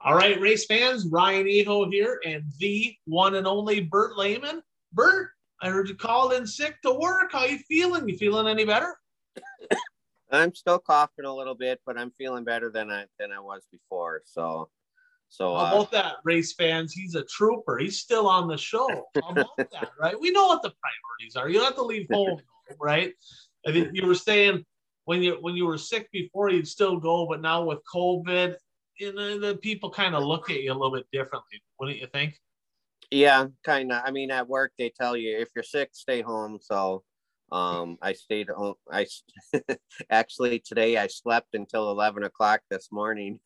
All right, race fans, Ryan Eho here, and the one and only Bert Lehman. Bert, I heard you called in sick to work. How you feeling? You feeling any better? I'm still coughing a little bit, but I'm feeling better than I than I was before. So, so How uh, about that, race fans? He's a trooper. He's still on the show. How about that, right? We know what the priorities are. You don't have to leave home, right? I think you were saying when you when you were sick before, you'd still go, but now with COVID, you know, the people kind of look at you a little bit differently. Wouldn't you think? yeah, kind of. I mean, at work they tell you if you're sick, stay home. So, um, I stayed home. I actually today I slept until eleven o'clock this morning.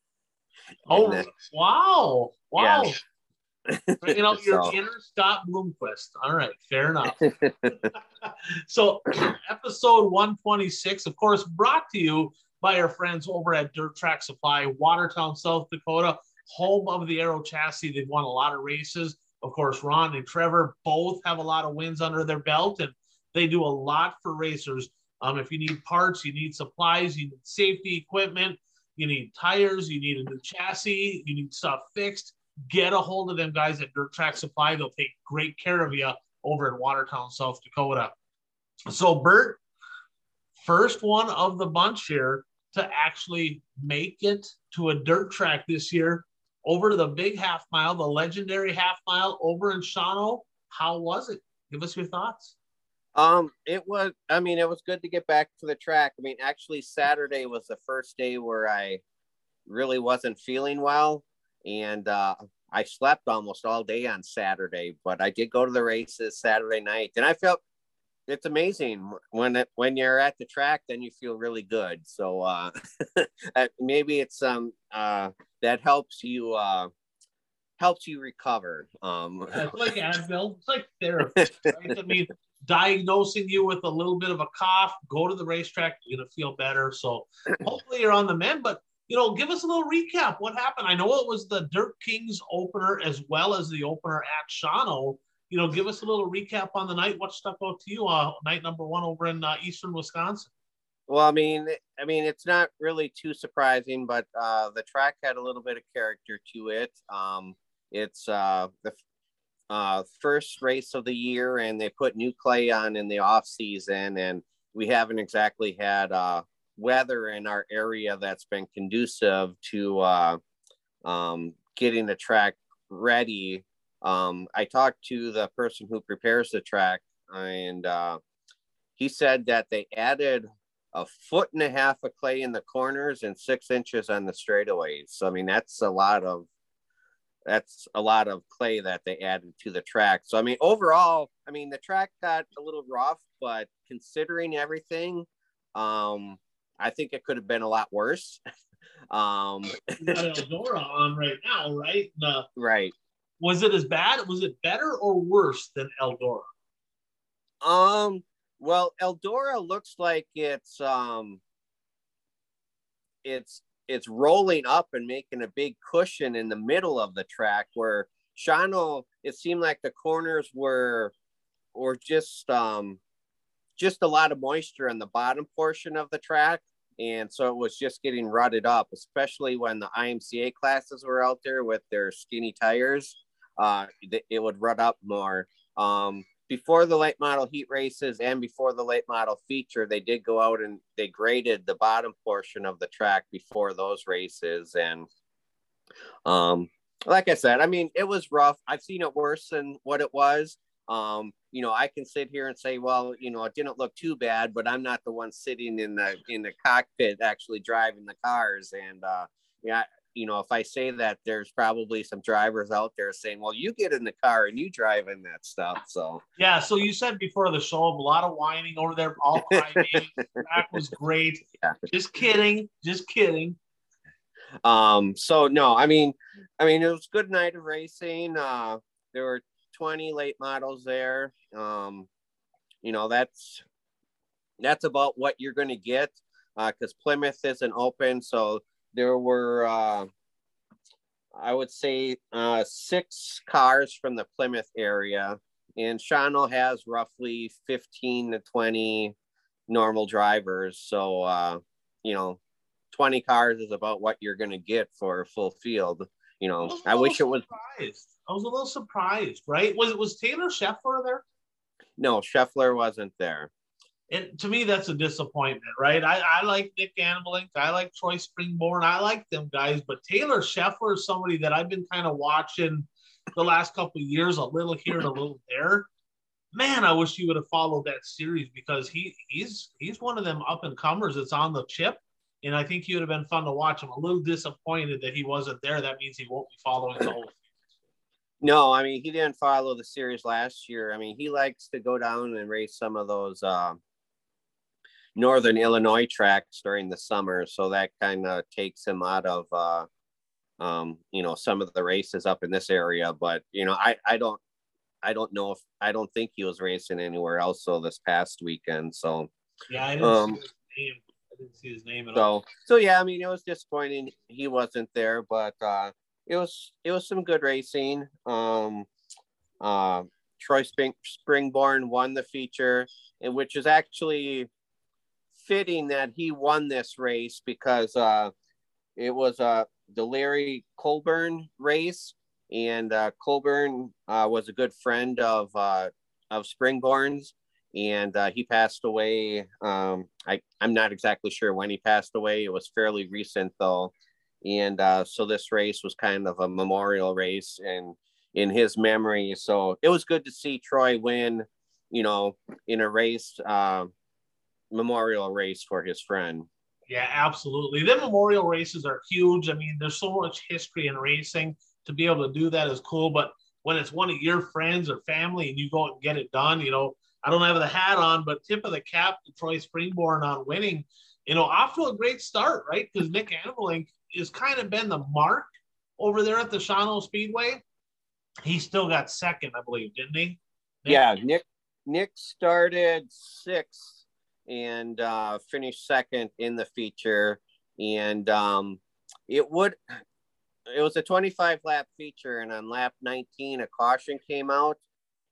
Oh, wow. Wow. Yeah. You know, you're So- inner Scott Bloomquist. All right, fair enough. So, episode 126, of course, brought to you by our friends over at Dirt Track Supply, Watertown, South Dakota, home of the Aero chassis. They've won a lot of races. Of course, Ron and Trevor both have a lot of wins under their belt, and they do a lot for racers. Um, if you need parts, you need supplies, you need safety equipment, you need tires, you need a new chassis, you need stuff fixed, get a hold of them guys at Dirt Track Supply. They'll take great care of you over in Watertown, South Dakota. So, Bert, first one of the bunch here to actually make it to a dirt track this year over the big half mile, the legendary half mile over in Shawano. How was it? Give us your thoughts. Um, it was. I mean, it was good to get back to the track. I mean, actually, Saturday was the first day where I really wasn't feeling well, and uh, I slept almost all day on Saturday. But I did go to the races Saturday night, and I felt it's amazing when it when you're at the track, then you feel really good. So uh, uh, maybe it's um uh that helps you uh helps you recover. Um, It's like Advil, it's like therapy. Right? I mean, diagnosing you with a little bit of a cough, go to the racetrack, you're gonna feel better. So hopefully you're on the mend. But you know, give us a little recap. What happened? I know it was the Dirt Kings opener as well as the opener at Shawano. You know, give us a little recap on the night. What stuck out to you? Uh, night number one over in uh, eastern Wisconsin. Well, I mean, I mean, it's not really too surprising, but uh, the track had a little bit of character to it. Um, it's uh, the uh, first race of the year, and they put new clay on in the off season, and we haven't exactly had uh, weather in our area that's been conducive to uh, um, getting the track ready. Um, I talked to the person who prepares the track, and uh, he said that they added a foot and a half of clay in the corners and six inches on the straightaways. So I mean that's a lot of that's a lot of clay that they added to the track. So I mean overall, I mean the track got a little rough, but considering everything, um, I think it could have been a lot worse. um, Eldora on right now, right? Uh, right. was it as bad? Was it better or worse than Eldora? Um, well, Eldora looks like it's um it's it's rolling up and making a big cushion in the middle of the track where Shawano, it seemed like the corners were or just um just a lot of moisture in the bottom portion of the track. And so it was just getting rutted up, especially when the IMCA classes were out there with their skinny tires. Uh, it would rut up more. Um, before the late model heat races and before the late model feature, they did go out and they graded the bottom portion of the track before those races. And um, like I said, I mean, it was rough. I've seen it worse than what it was. Um, you know, I can sit here and say, well, you know, it didn't look too bad, but I'm not the one sitting in the in the cockpit actually driving the cars. And uh, yeah, you know, if I say that, there's probably some drivers out there saying, well, you get in the car and you drive in that stuff. So Yeah, so you said before the show, a lot of whining over there, all crybabies. Track was great. Yeah. Just kidding. Just kidding. um so no i mean i mean it was a good night of racing uh there were 20 late models there um you know that's that's about what you're going to get uh because plymouth isn't open so there were uh i would say uh six cars from the plymouth area and Shawano has roughly 15 to 20 normal drivers so uh you know, 20 cars is about what you're going to get for a full field. You know, I wish it was. I was a little surprised, right? Was it was Taylor Scheffler there? No, Scheffler wasn't there. And to me, that's a disappointment, right? I, I like Nick Anvelink. I like Troy Springborn. I like them guys, but Taylor Scheffler is somebody that I've been kind of watching the last couple years, a little here and a little there. Man, I wish you would have followed that series because he he's he's one of them up and comers that's on the chip. And I think he would have been fun to watch. I'm a little disappointed that he wasn't there. That means he won't be following the whole no, I mean he didn't follow the series last year. I mean he likes to go down and race some of those uh, northern Illinois tracks during the summer, so that kind of takes him out of uh, um, you know some of the races up in this area. But you know I I don't I don't know if I don't think he was racing anywhere else so this past weekend. So yeah, I didn't, um, see, his name. I didn't see his name at so, all. So yeah, I mean it was disappointing he wasn't there, but uh, it was it was some good racing. Um, uh, Troy Spring, Springborn won the feature, and which is actually fitting that he won this race because uh, it was uh, the Larry Colburn race, and uh, Colburn uh, was a good friend of uh, of Springborn's, and uh, he passed away. Um, I I'm not exactly sure when he passed away. It was fairly recent though and uh, so this race was kind of a memorial race and in his memory. So it was good to see troy win you know in a race uh, memorial race for his friend. Yeah absolutely. The memorial races are huge. I mean there's so much history in racing. To be able to do that is cool but when it's one of your friends or family and you go and get it done you know i don't have the hat on but tip of the cap to troy springborn on winning you know off to a great start right? Because nick Anvelink has kind of been the mark over there at the Shawano Speedway. He still got second, I believe, didn't he? Nick? Yeah, Nick Nick started sixth and uh, finished second in the feature, and um, it would it was a 25 lap feature, and on lap 19, a caution came out,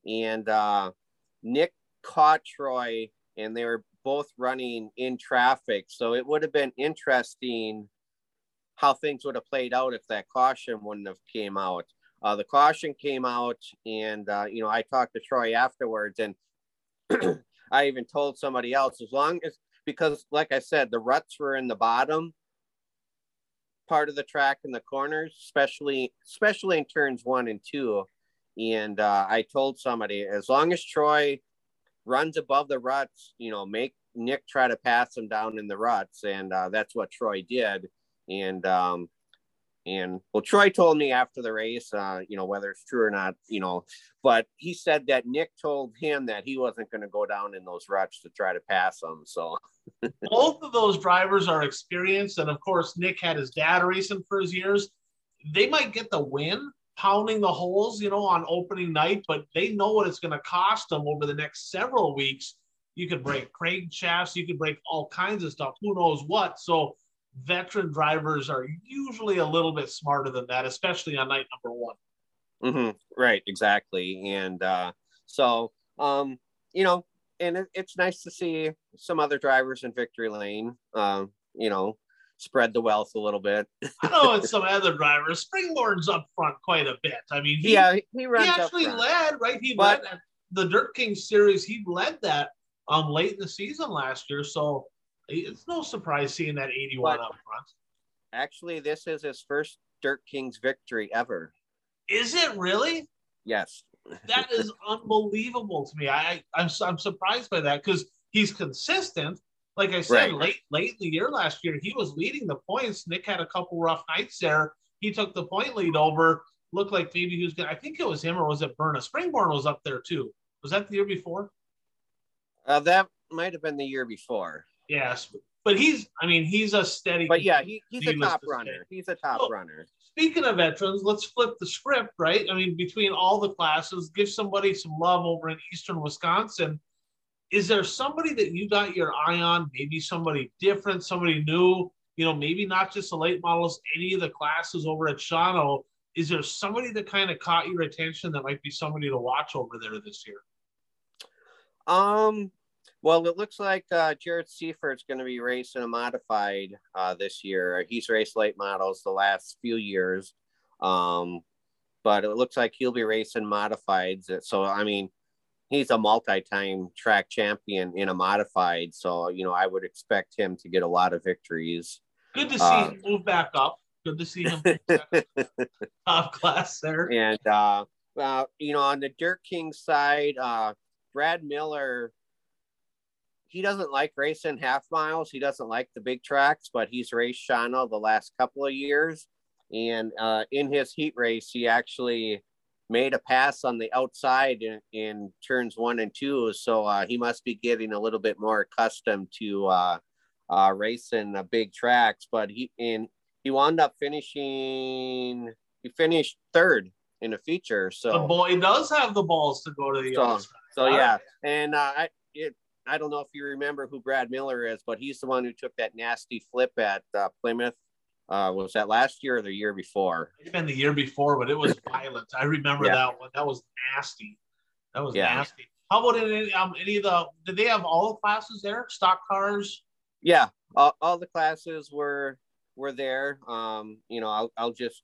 and uh, Nick caught Troy, and they were both running in traffic, so it would have been interesting how things would have played out if that caution wouldn't have came out. Uh, the caution came out, and uh, you know I talked to Troy afterwards, and I even told somebody else as long as because, like I said, the ruts were in the bottom part of the track in the corners, especially especially in turns one and two. And uh, I told somebody as long as Troy runs above the ruts, you know, make Nick try to pass him down in the ruts, and uh, that's what Troy did and um, and well, Troy told me after the race, uh, you know, whether it's true or not, you know, but he said that Nick told him that he wasn't going to go down in those ruts to try to pass them. So both of those drivers are experienced, and of course, Nick had his dad racing for his years. They might get the win pounding the holes, you know, on opening night, but they know what it's going to cost them over the next several weeks. You could break crankshafts, you could break all kinds of stuff. Who knows what? So veteran drivers are usually a little bit smarter than that, especially on night number one. Mm-hmm. Right, exactly. And uh, so, um, you know, and it, it's nice to see some other drivers in victory lane, um, you know, spread the wealth a little bit. I know it's some other drivers. Springborn's up front quite a bit. I mean, he, yeah, he runs. He actually led, right? He but, led the Dirt King series. He led that um late in the season last year. So it's no surprise seeing that 81 but up front. Actually, this is his first Dirt Kings victory ever. Is it really? Yes. that is unbelievable to me. I, I'm, I'm surprised by that because he's consistent. Like I said, right. late late in the year last year, he was leading the points. Nick had a couple rough nights there. He took the point lead over. Looked like maybe he was going to, I think it was him or was it Berna? Springborn was up there too. Was that the year before? Uh, that might have been the year before. Yes, but he's I mean he's a steady. But yeah, he, he's a top runner. He's a top so, runner. Speaking of veterans, let's flip the script, right? I mean, between all the classes, give somebody some love over in Eastern Wisconsin. Is there somebody that you got your eye on? Maybe somebody different, somebody new. You know, maybe not just the late models, any of the classes over at Shawano. Is there somebody that kind of caught your attention that might be somebody to watch over there this year? Um, Well, it looks like uh, Jared Seifert's going to be racing a modified uh, this year. He's raced late models the last few years, um, but it looks like he'll be racing modifieds. So, I mean, he's a multi-time track champion in a modified. So, you know, I would expect him to get a lot of victories. Good to see uh, him move back up. Good to see him top class there. And uh, uh, you know, on the Dirt King side, uh, Brad Miller, he doesn't like racing half miles. He doesn't like the big tracks, but he's raced Shawano the last couple of years. And uh, in his heat race, he actually made a pass on the outside in, in turns one and two. So uh, he must be getting a little bit more accustomed to uh, uh, racing uh, big tracks. But he and he wound up finishing. He finished third in a feature. So the boy does have the balls to go to the so, so yeah, and uh, I it, I don't know if you remember who Brad Miller is, but he's the one who took that nasty flip at uh, Plymouth. Uh, was that last year or the year before? It's been the year before, but it was violent. I remember yeah. that one. That was nasty. That was yeah. nasty. How about any um any of the did they have all the classes there? Stock cars? Yeah, all, all the classes were were there. Um, you know, I'll I'll just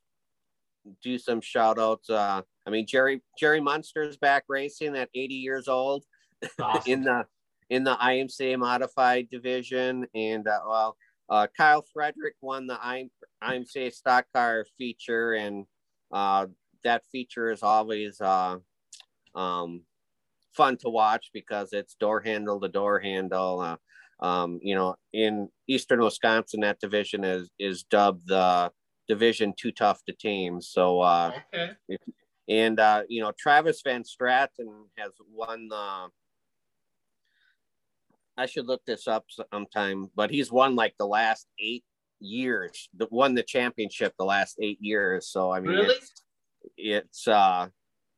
do some shout outs. Uh, I mean, Jerry Jerry Munster's back racing at 80 years old awesome. in the in the IMCA modified division, and uh, well, uh, Kyle Frederick won the IM, IMCA stock car feature, and uh, that feature is always uh, um, fun to watch because it's door handle to door handle. Uh, um, you know, in Eastern Wisconsin, that division is is dubbed the division too tough to tame. So, uh, okay. and uh, you know, Travis Van Straten has won the. I should look this up sometime, but he's won like the last eight years. The won the championship the last eight years. So I mean, really? it's, it's uh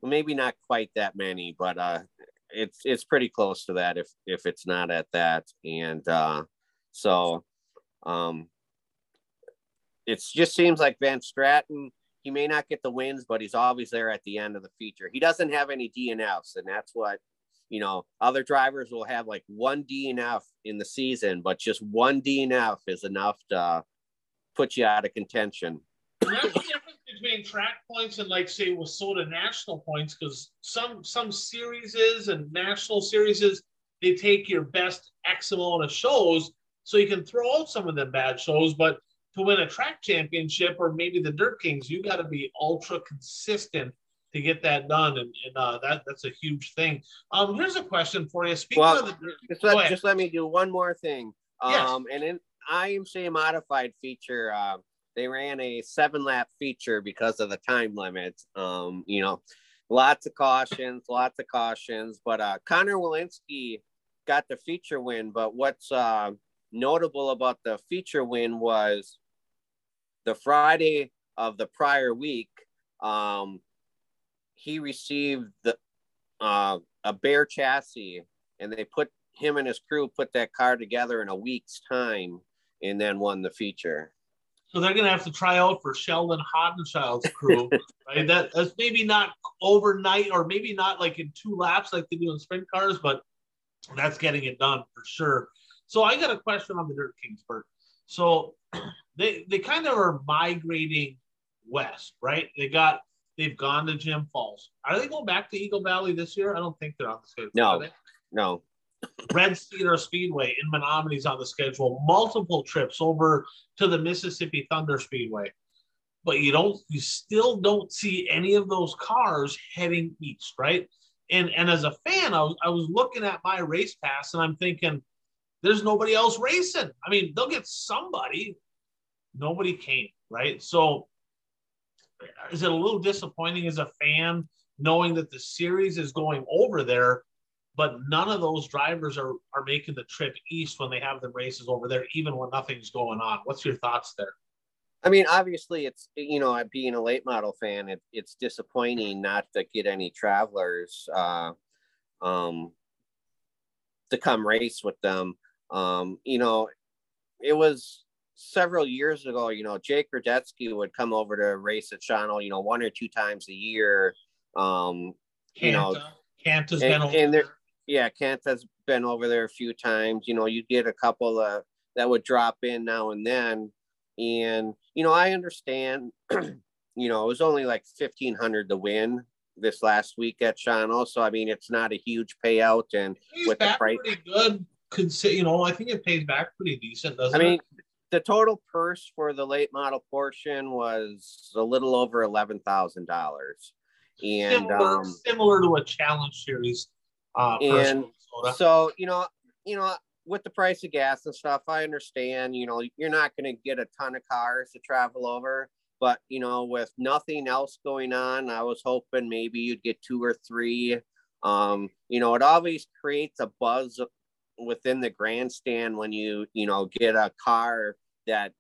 maybe not quite that many, but uh, it's it's pretty close to that if if it's not at that. And uh, so um, it just seems like Van Straten, he may not get the wins, but he's always there at the end of the feature. He doesn't have any DNFs, and that's what you know. Other drivers will have like one DNF in the season, but just one DNF is enough to put you out of contention. That's the difference between track points and like say WISSOTA national points, because some some series and national series they take your best X amount of shows, so you can throw out some of the bad shows, but to win a track championship or maybe the Dirt Kings, you got to be ultra consistent to get that done, and, and uh, that that's a huge thing. Um, here's a question for you. Speaking well, of the, just let, just let me do one more thing. Um, yes. and in IMCA modified feature, uh, they ran a seven lap feature because of the time limit. Um, you know, lots of cautions, lots of cautions, but uh, Connor Walensky got the feature win. But what's uh, notable about the feature win was the Friday of the prior week, um, he received the uh, a bare chassis, and they put him and his crew put that car together in a week's time, and then won the feature. So they're going to have to try out for Sheldon Haudenschild's crew, right? That, that's maybe not overnight, or maybe not like in two laps like they do in sprint cars, but that's getting it done for sure. So I got a question on the Dirt Kingsburg. So they they kind of are migrating west, right? They got they've gone to Jim Falls. Are they going back to Eagle Valley this year? I don't think they're on the schedule. No, no. Red Cedar Speedway in Menomonie's on the schedule. Multiple trips over to the Mississippi Thunder Speedway, but you don't, you still don't see any of those cars heading east, right? And and as a fan, I was I was looking at my race pass and I'm thinking, there's nobody else racing. I mean, they'll get somebody. Nobody came, right? So is it a little disappointing as a fan knowing that the series is going over there, but none of those drivers are are making the trip east when they have the races over there, even when nothing's going on. What's your thoughts there? I mean, obviously, it's you know, being a late model fan, it, it's disappointing not to get any travelers uh, um, to come race with them. Um, you know, it was several years ago, you know, Jake Redetzke would come over to race at Shawano, you know, one or two times a year. Um, you know, Kent has and, been over and there, Yeah, Kent has been over there a few times. You know, you get a couple uh, that would drop in now and then, and you know, I understand. you know, it was only like fifteen hundred to win this last week at Shawano, so I mean, it's not a huge payout, and with the price, pretty good. Consider, you know, I think it pays back pretty decent, doesn't I mean, it? The total purse for the late model portion was a little over eleven thousand dollars, and similar, um, similar to a challenge series. Uh, and so you know, you know, with the price of gas and stuff, I understand. You know, you're not going to get a ton of cars to travel over, but you know, with nothing else going on, I was hoping maybe you'd get two or three. Um, you know, it always creates a buzz within the grandstand when you you know get a car that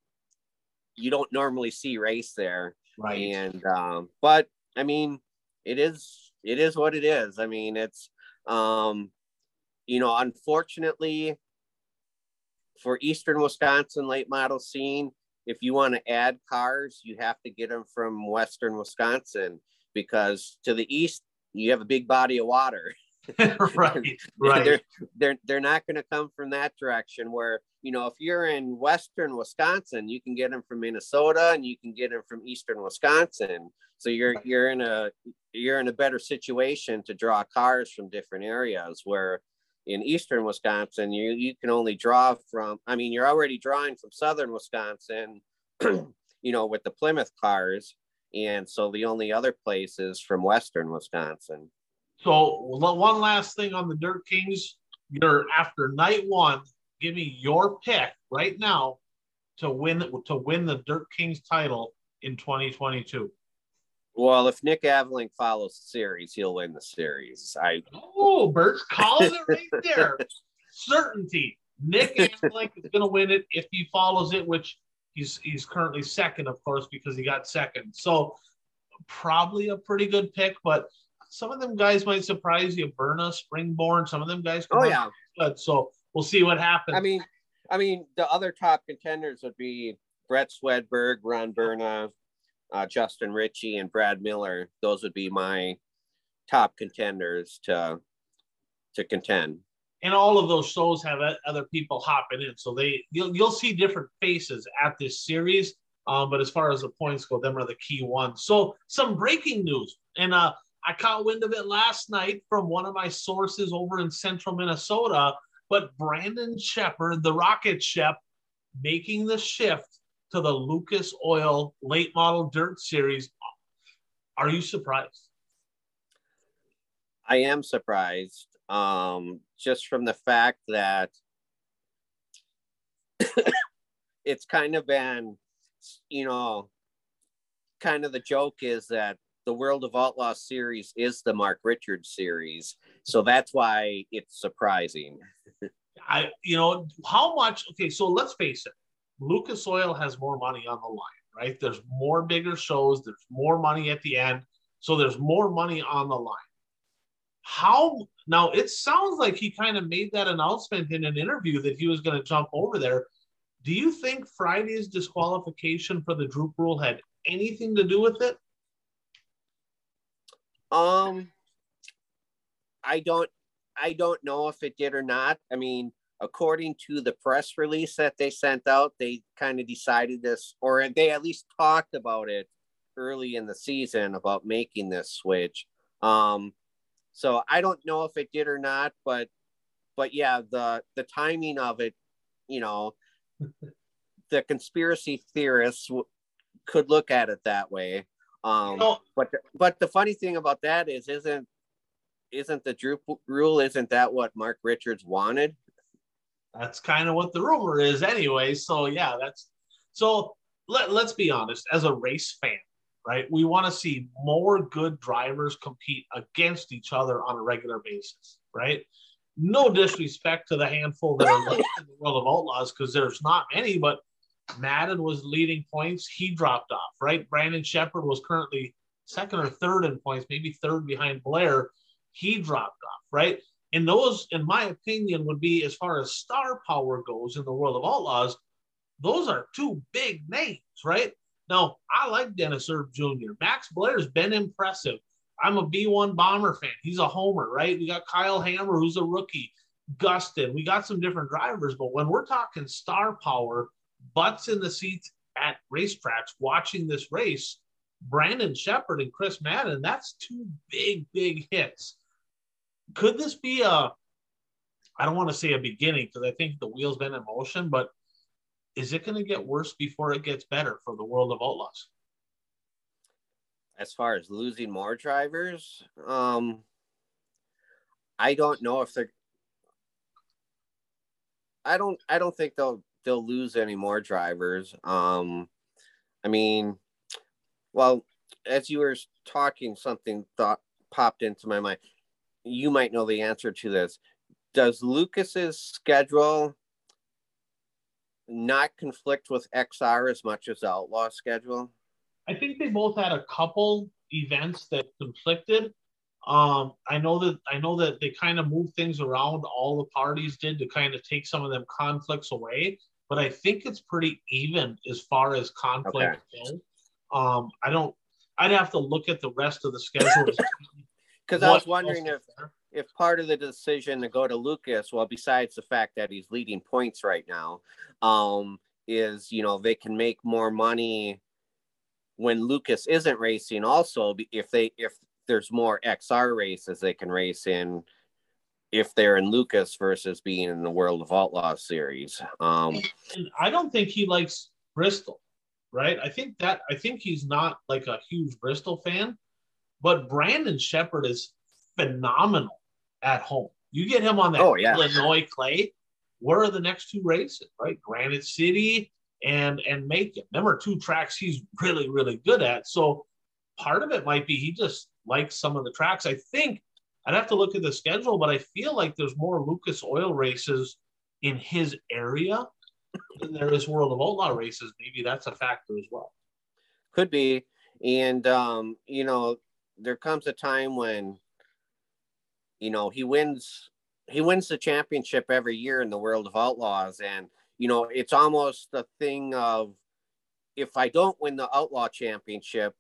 you don't normally see race there. Right. And um but i mean it is it is what it is. I mean it's um you know unfortunately for eastern wisconsin late model scene if you want to add cars you have to get them from western wisconsin because to the east you have a big body of water right, right. They're they're they're not going to come from that direction. Where you know, if you're in western Wisconsin, you can get them from Minnesota and you can get them from eastern Wisconsin. So you're you're in a you're in a better situation to draw cars from different areas. Where in eastern Wisconsin, you you can only draw from. I mean, you're already drawing from southern Wisconsin. you know, with the Plymouth cars, and so the only other place is from western Wisconsin. So one last thing on the Dirt Kings. You're after night one. Give me your pick right now to win to win the Dirt Kings title in 2022. Well, if Nick Anvelink follows the series, he'll win the series. I oh, Bert's calling it right there. Certainty. Nick Anvelink is going to win it if he follows it, which he's he's currently second, of course, because he got second. So probably a pretty good pick, but some of them guys might surprise you. Berna, Springborn, some of them guys. oh yeah. Good. So we'll see what happens. I mean, I mean, the other top contenders would be Brett Swedberg, Ron Berna, uh, Justin Ritchie, and Brad Miller. Those would be my top contenders to to contend. And all of those shows have other people hopping in, so they you'll you'll see different faces at this series. Um, but as far as the points go, them are the key ones. So some breaking news, and uh, I caught wind of it last night from one of my sources over in central Minnesota. But Brandon Sheppard, the Rocket Shep, making the shift to the Lucas Oil late model dirt series. Are you surprised? I am surprised um, just from the fact that it's kind of been, you know, kind of the joke is that the World of Outlaws series is the Mark Richards series, so that's why it's surprising. I, you know, how much? Okay, so let's face it, Lucas Oil has more money on the line, right? There's more bigger shows. There's more money at the end, so there's more money on the line. How now? It sounds like he kind of made that announcement in an interview that he was going to jump over there. Do you think Friday's disqualification for the Droop rule had anything to do with it? Um, I don't, I don't know if it did or not. I mean, according to the press release that they sent out, they kind of decided this, or they at least talked about it early in the season about making this switch. Um, so I don't know if it did or not, but, but yeah, the the timing of it, you know, the conspiracy theorists w- could look at it that way. Um, you know, but the, but the funny thing about that is, isn't isn't the Droop rule? Isn't that what Mark Richards wanted? That's kind of what the rumor is, anyway. So yeah, that's so. Let Let's be honest. As a race fan, right, we want to see more good drivers compete against each other on a regular basis, right? No disrespect to the handful that are in the world of outlaws, because there's not many, but Madden was leading points. He dropped off, right? Brandon Sheppard was currently second or third in points, maybe third behind Blair. He dropped off, right? And those, in my opinion, would be as far as star power goes in the world of outlaws, those are two big names, right? Now, I like Dennis Erb Jr. Max Blair's been impressive. I'm a B1 Bomber fan. He's a homer, right? We got Kyle Hammer, who's a rookie. Gustin. We got some different drivers, but when we're talking star power, butts in the seats at racetracks watching this race, Brandon Sheppard and Chris Madden, that's two big, big hits. Could this be a, I don't want to say a beginning because I think the wheel's been in motion, but is it going to get worse before it gets better for the world of outlaws? As far as losing more drivers, um, I don't know if they're. I don't. I don't think they'll they'll lose any more drivers. Um, I mean, well, as you were talking, something thought popped into my mind. You might know the answer to this. Does Lucas's schedule not conflict with XR as much as the Outlaw schedule? I think they both had a couple events that conflicted. Um, I know that I know that they kind of moved things around. All the parties did to kind of take some of them conflicts away, but I think it's pretty even as far as conflict okay. Um, I don't. I'd have to look at the rest of the schedule. Because I was wondering if if part of the decision to go to Lucas, well, besides the fact that he's leading points right now, um, is you know they can make more money when Lucas isn't racing. Also, if they if there's more XR races they can race in, if they're in Lucas versus being in the World of Outlaws series. Um, and I don't think he likes Bristol, right? I think that I think he's not like a huge Bristol fan, but Brandon Sheppard is phenomenal at home. You get him on that oh, yeah. Illinois clay. Where are the next two races, right? Granite City and and Macon. Them are two tracks he's really really good at. So part of it might be he just likes some of the tracks. I think I'd have to look at the schedule, but I feel like there's more Lucas Oil races in his area than there is World of Outlaw races. Maybe that's a factor as well. Could be. And, um, you know, there comes a time when, you know, he wins, he wins the championship every year in the World of Outlaws. And, you know, it's almost a thing of if I don't win the Outlaw championship,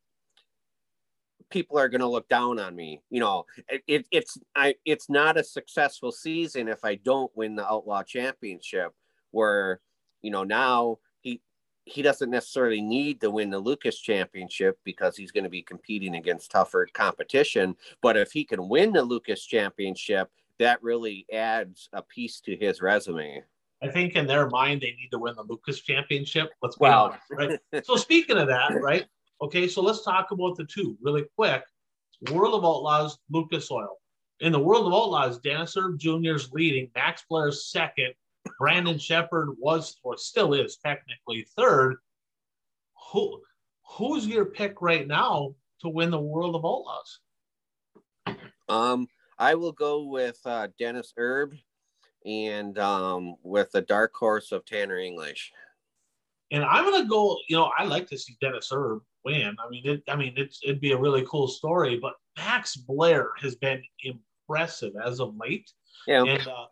people are going to look down on me. You know, it, it's I it's not a successful season if I don't win the Outlaw Championship. Where you know now he he doesn't necessarily need to win the Lucas Championship because he's going to be competing against tougher competition. But if he can win the Lucas Championship, that really adds a piece to his resume. I think in their mind they need to win the Lucas Championship. Let's honest, right? so speaking of that, right? Okay, so let's talk about the two really quick. World of Outlaws, Lucas Oil. In the World of Outlaws, Dennis Erb Jr. is leading, Max Blair's second, Brandon Sheppard was or still is technically third. Who who's your pick right now to win the World of Outlaws? Um, I will go with uh, Dennis Erb and um, with the dark horse of Tanner English. And I'm gonna go. You know, I like to see Dennis Erb win. I mean, it, I mean, it's, it'd be a really cool story. But Max Blair has been impressive as of late. Yeah. And uh,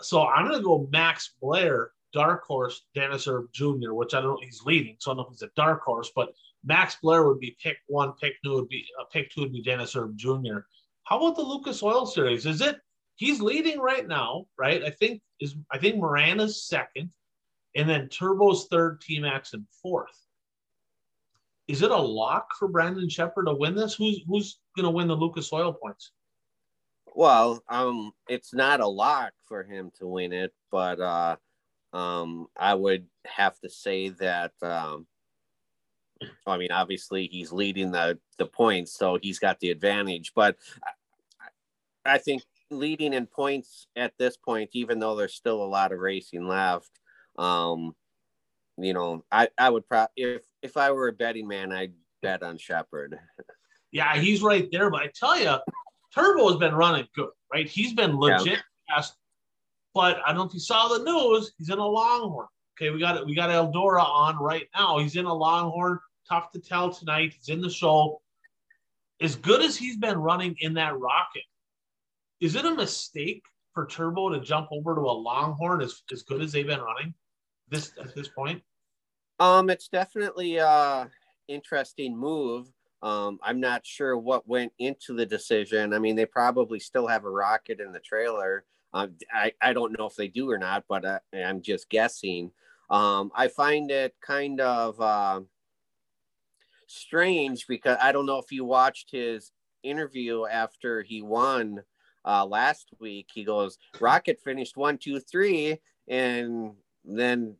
so I'm going to go Max Blair, dark horse, Dennis Erb Jr., which I don't know he's leading, so I don't know if he's a dark horse, but Max Blair would be pick one, pick two would be uh, pick two would be Dennis Erb Jr. How about the Lucas Oil Series? Is it he's leading right now, right? I think is I think Morana's second, and then Turbo's third, T Max and fourth is it a lock for Brandon Sheppard to win this? Who's who's going to win the Lucas Oil points? Well, um, it's not a lock for him to win it, but uh, um, I would have to say that. Um, I mean, obviously he's leading the the points, so he's got the advantage. But I, I think leading in points at this point, even though there's still a lot of racing left, um, you know, I I would probably if if I were a betting man, I'd bet on Sheppard. Yeah, he's right there. But I tell you, Turbo has been running good, right? He's been legit yeah. fast. But I don't know if you saw the news. He's in a Longhorn. Okay, we got it. We got Eldora on right now. He's in a Longhorn. Tough to tell tonight. He's in the show. As good as he's been running in that rocket, is it a mistake for Turbo to jump over to a Longhorn as, as good as they've been running this at this point? Um, it's definitely a interesting move. Um, I'm not sure what went into the decision. I mean, they probably still have a rocket in the trailer. Um, I, I don't know if they do or not, but uh, I'm just guessing. Um, I find it kind of uh, strange because I don't know if you watched his interview after he won uh, last week. He goes, Rocket finished one, two, three, and then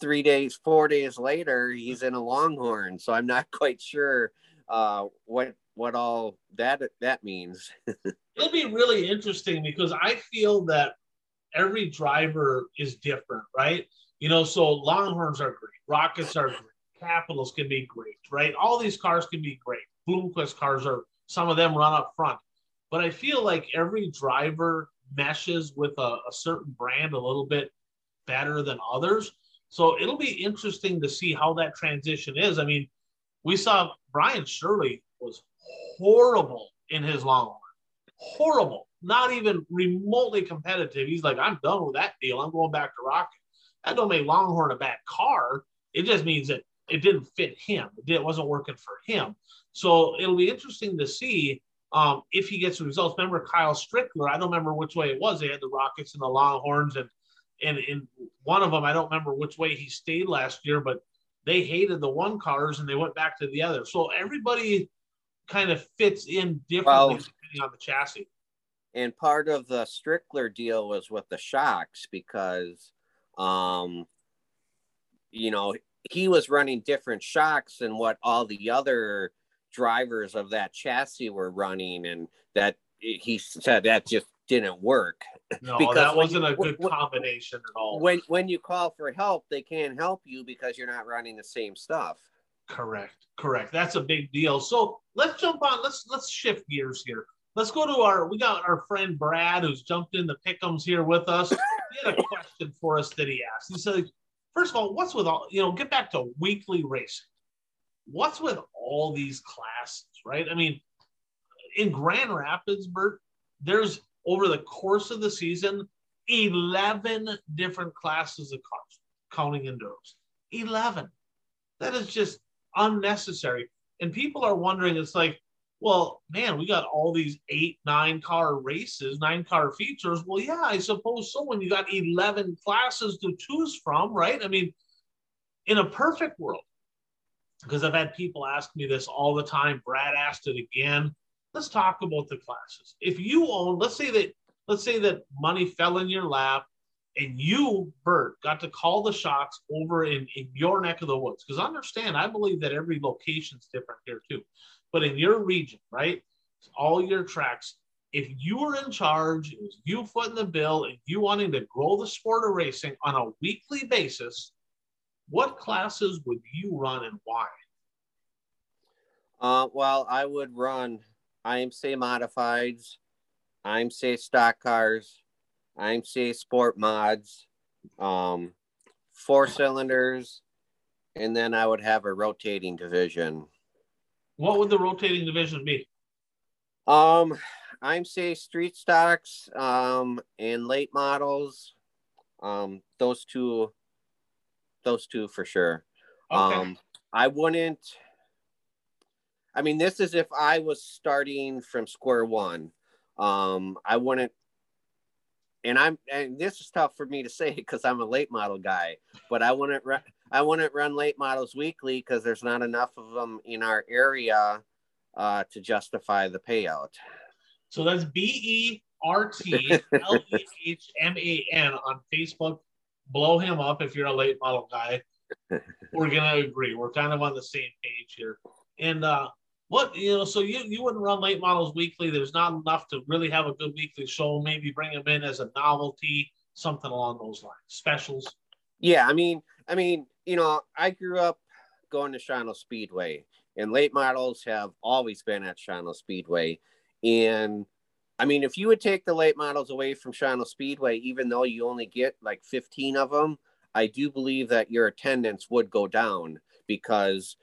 three days, four days later, he's in a Longhorn. So I'm not quite sure uh, what what all that that means. It'll be really interesting because I feel that every driver is different, right? You know, so Longhorns are great, Rockets are great, Capitals can be great, right? All these cars can be great. Bloomquist cars are some of them run up front, but I feel like every driver meshes with a, a certain brand a little bit better than others. So it'll be interesting to see how that transition is. I mean, we saw Brian Shirley was horrible in his Longhorn, horrible, not even remotely competitive. He's like, I'm done with that deal. I'm going back to Rocket. That don't make Longhorn a bad car. It just means that it didn't fit him. It wasn't working for him. So it'll be interesting to see um, if he gets the results. Remember Kyle Strickler? I don't remember which way it was. They had the Rockets and the Longhorns, and and in one of them, I don't remember which way he stayed last year, but they hated the one cars and they went back to the other. So everybody kind of fits in differently well, depending on the chassis. And part of the Strickler deal was with the shocks because, um, you know, he was running different shocks than what all the other drivers of that chassis were running, and that he said that just didn't work. No, because that wasn't you, a good when, combination at all. When when you call for help, they can't help you because you're not running the same stuff. Correct. Correct. That's a big deal. So let's jump on. Let's let's shift gears here. Let's go to our. We got our friend Brad who's jumped in the pickums here with us. he had a question for us that he asked. He said, first of all, what's with all you know? Get back to weekly racing. What's with all these classes, right? I mean, in Grand Rapids, Bert, there's over the course of the season, 11 different classes of cars, counting enduros. 11. That is just unnecessary. And people are wondering, it's like, well, man, we got all these eight, nine car races, nine car features. Well, yeah, I suppose so. When you got 11 classes to choose from, right? I mean, in a perfect world, because I've had people ask me this all the time. Brad asked it again let's talk about the classes. If you own, let's say that, let's say that money fell in your lap and you, Bert, got to call the shots over in, in your neck of the woods. Because understand, I believe that every location's different here too. But in your region, right? All your tracks, if you were in charge, it was you footing the bill, and you wanting to grow the sport of racing on a weekly basis, what classes would you run and why? Uh, well, I would run IMCA modifieds, IMC stock cars, IMC sport mods, um, four cylinders, and then I would have a rotating division. What would the rotating division be? Um, IMC street stocks, um, and late models. Um, those two, those two for sure. Okay. Um, I wouldn't I mean, this is if I was starting from square one. Um, I wouldn't, and I'm, and this is tough for me to say because I'm a late model guy, but I wouldn't, run, I wouldn't run late models weekly because there's not enough of them in our area uh, to justify the payout. So that's B E R T L E H M A N on Facebook. Blow him up if you're a late model guy. We're gonna agree. We're kind of on the same page here. And uh, what you know so you you wouldn't run late models weekly. There's not enough to really have a good weekly show. Maybe bring them in as a novelty something along those lines. Specials? Yeah i mean i mean you know i grew up going to Shawano speedway and late models have always been at Shawano speedway. And i mean if you would take the late models away from Shawano speedway even though you only get like 15 of them i do believe that your attendance would go down because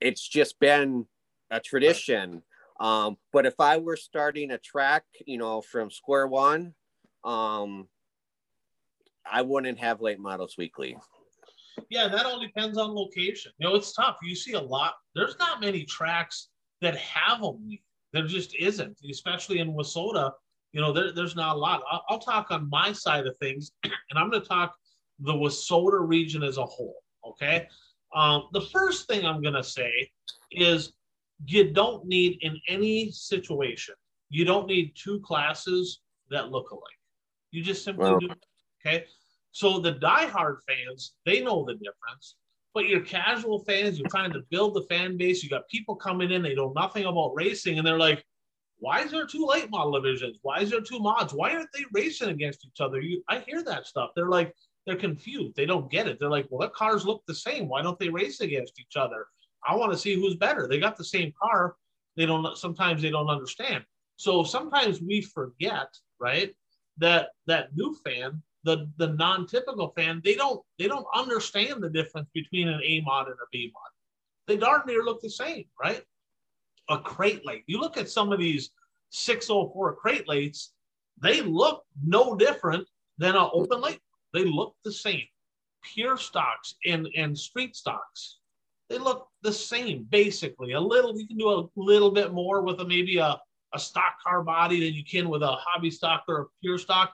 it's just been a tradition. Um, but if I were starting a track, you know, from square one, um, I wouldn't have late models weekly. Yeah, that all depends on location. You know, it's tough. You see a lot. There's not many tracks that have them. There just isn't, especially in Wissota. You know, there, there's not a lot. I'll, I'll talk on my side of things, and I'm going to talk the Wissota region as a whole. Okay. Um, the first thing I'm going to say is you don't need in any situation, you don't need two classes that look alike. You just simply well, do. Okay. So the diehard fans, they know the difference. But your casual fans, you're trying to build the fan base. You got people coming in, they know nothing about racing, and they're like, why is there two late model divisions? Why is there two mods? Why aren't they racing against each other? You, I hear that stuff. They're like, they're confused. They don't get it. They're like, well, the cars look the same. Why don't they race against each other? I want to see who's better. They got the same car. They don't. Sometimes they don't understand. So sometimes we forget, right? That that new fan, the the non-typical fan, they don't they don't understand the difference between an A mod and a B mod. They darn near look the same, right? A crate late. You look at some of these 604 crate lates, they look no different than an open late they look the same. Pure stocks and, and street stocks, they look the same basically. A little, you can do a little bit more with a maybe a, a stock car body than you can with a hobby stock or a pure stock,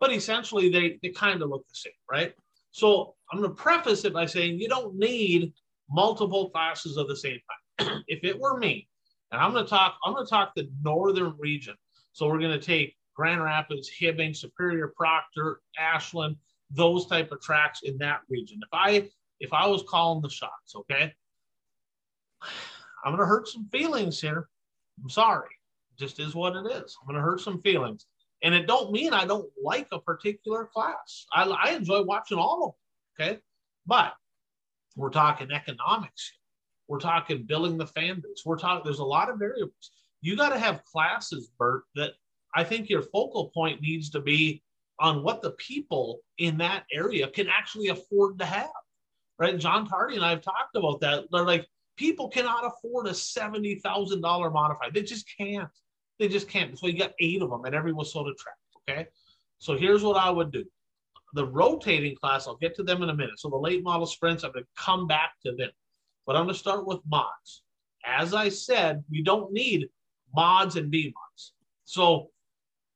but essentially they, they kind of look the same, right? So I'm going to preface it by saying you don't need multiple classes of the same type. if it were me, and I'm going to talk, I'm going to talk the northern region. So we're going to take Grand Rapids, Hibbing, Superior, Proctor, Ashland, those type of tracks in that region. If I if I was calling the shots, okay, I'm gonna hurt some feelings here. I'm sorry, just is what it is. I'm gonna hurt some feelings, and it don't mean I don't like a particular class. I, I enjoy watching all of them, okay, but we're talking economics. We're talking building the fan base. We're talking. There's a lot of variables. You got to have classes, Bert, that I think your focal point needs to be on what the people in that area can actually afford to have. Right. John Tardy and I have talked about that. They're like, people cannot afford a $70,000 modified. They just can't. They just can't. So you got eight of them at every Wissota track. Okay. So here's what I would do. The rotating class, I'll get to them in a minute. So the late model sprints, I'm going to come back to them. But I'm going to start with mods. As I said, we don't need mods and B mods. So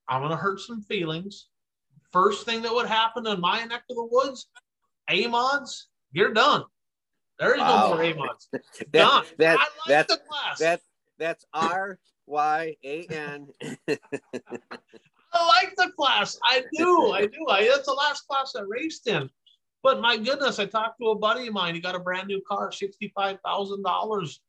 I'm going to hurt some feelings first thing that would happen in my neck of the woods, A mods, you're done. There is wow. no more A mods. that, done. That, like that's, That, that's R Y A N. I like the class. I do. I do. I, that's the last class I raced in. But my goodness, I talked to a buddy of mine. He got a brand new car, sixty-five thousand dollars.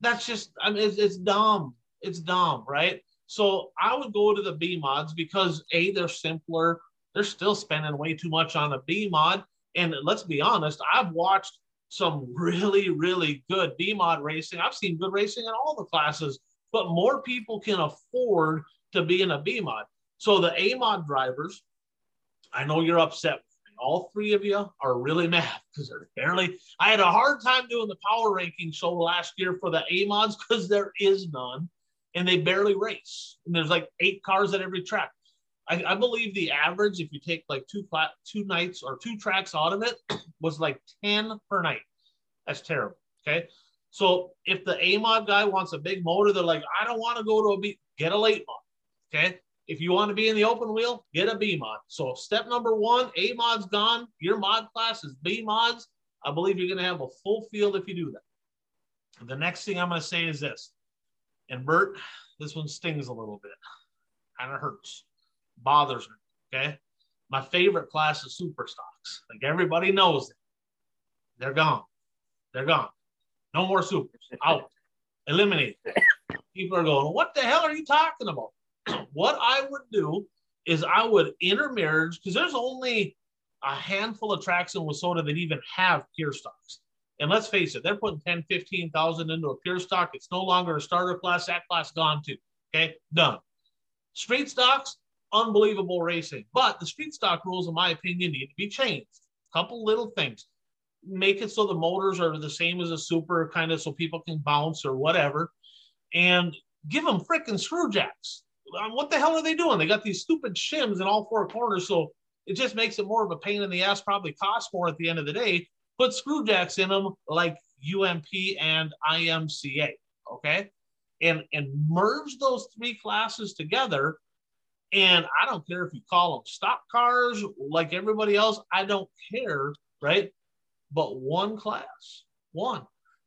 That's just, I mean, it's, it's dumb. It's dumb, right? So I would go to the B mods because A, they're simpler. They're still spending way too much on a B mod. And let's be honest, I've watched some really, really good B mod racing. I've seen good racing in all the classes, but more people can afford to be in a B mod. So the A mod drivers, I know you're upset. All three of you are really mad because they're barely. I had a hard time doing the power ranking show last year for the A mods because there is none and they barely race. And there's like eight cars at every track. I, I believe the average, if you take like two flat, two nights or two tracks out of it, was like 10 per night. That's terrible. Okay. So if the A mod guy wants a big motor, they're like, I don't want to go to a B, get a late mod. Okay. If you want to be in the open wheel, get a B mod. So step number one, A mod's gone. Your mod class is B mods. I believe you're going to have a full field if you do that. The next thing I'm going to say is this and Bert, this one stings a little bit. Kind of hurts, bothers me. Okay. My favorite class is super stocks. Like everybody knows it. They're gone. They're gone. No more supers. Out. Eliminate. People are going, what the hell are you talking about? what I would do is I would intermarriage because there's only a handful of tracks in Wissota that even have pure stocks. And let's face it, they're putting 10, 15,000 into a pure stock. It's no longer a starter class. That class gone too. Okay, done. Street stocks, unbelievable racing. But the street stock rules, in my opinion, need to be changed. A couple little things. Make it so the motors are the same as a super, kind of so people can bounce or whatever. And give them freaking screw jacks. Um, what the hell are they doing? They got these stupid shims in all four corners. So it just makes it more of a pain in the ass, probably costs more at the end of the day put screw jacks in them like UMP and IMCA. Okay. And, and merge those three classes together. And I don't care if you call them stock cars like everybody else, I don't care. Right. But one class, one,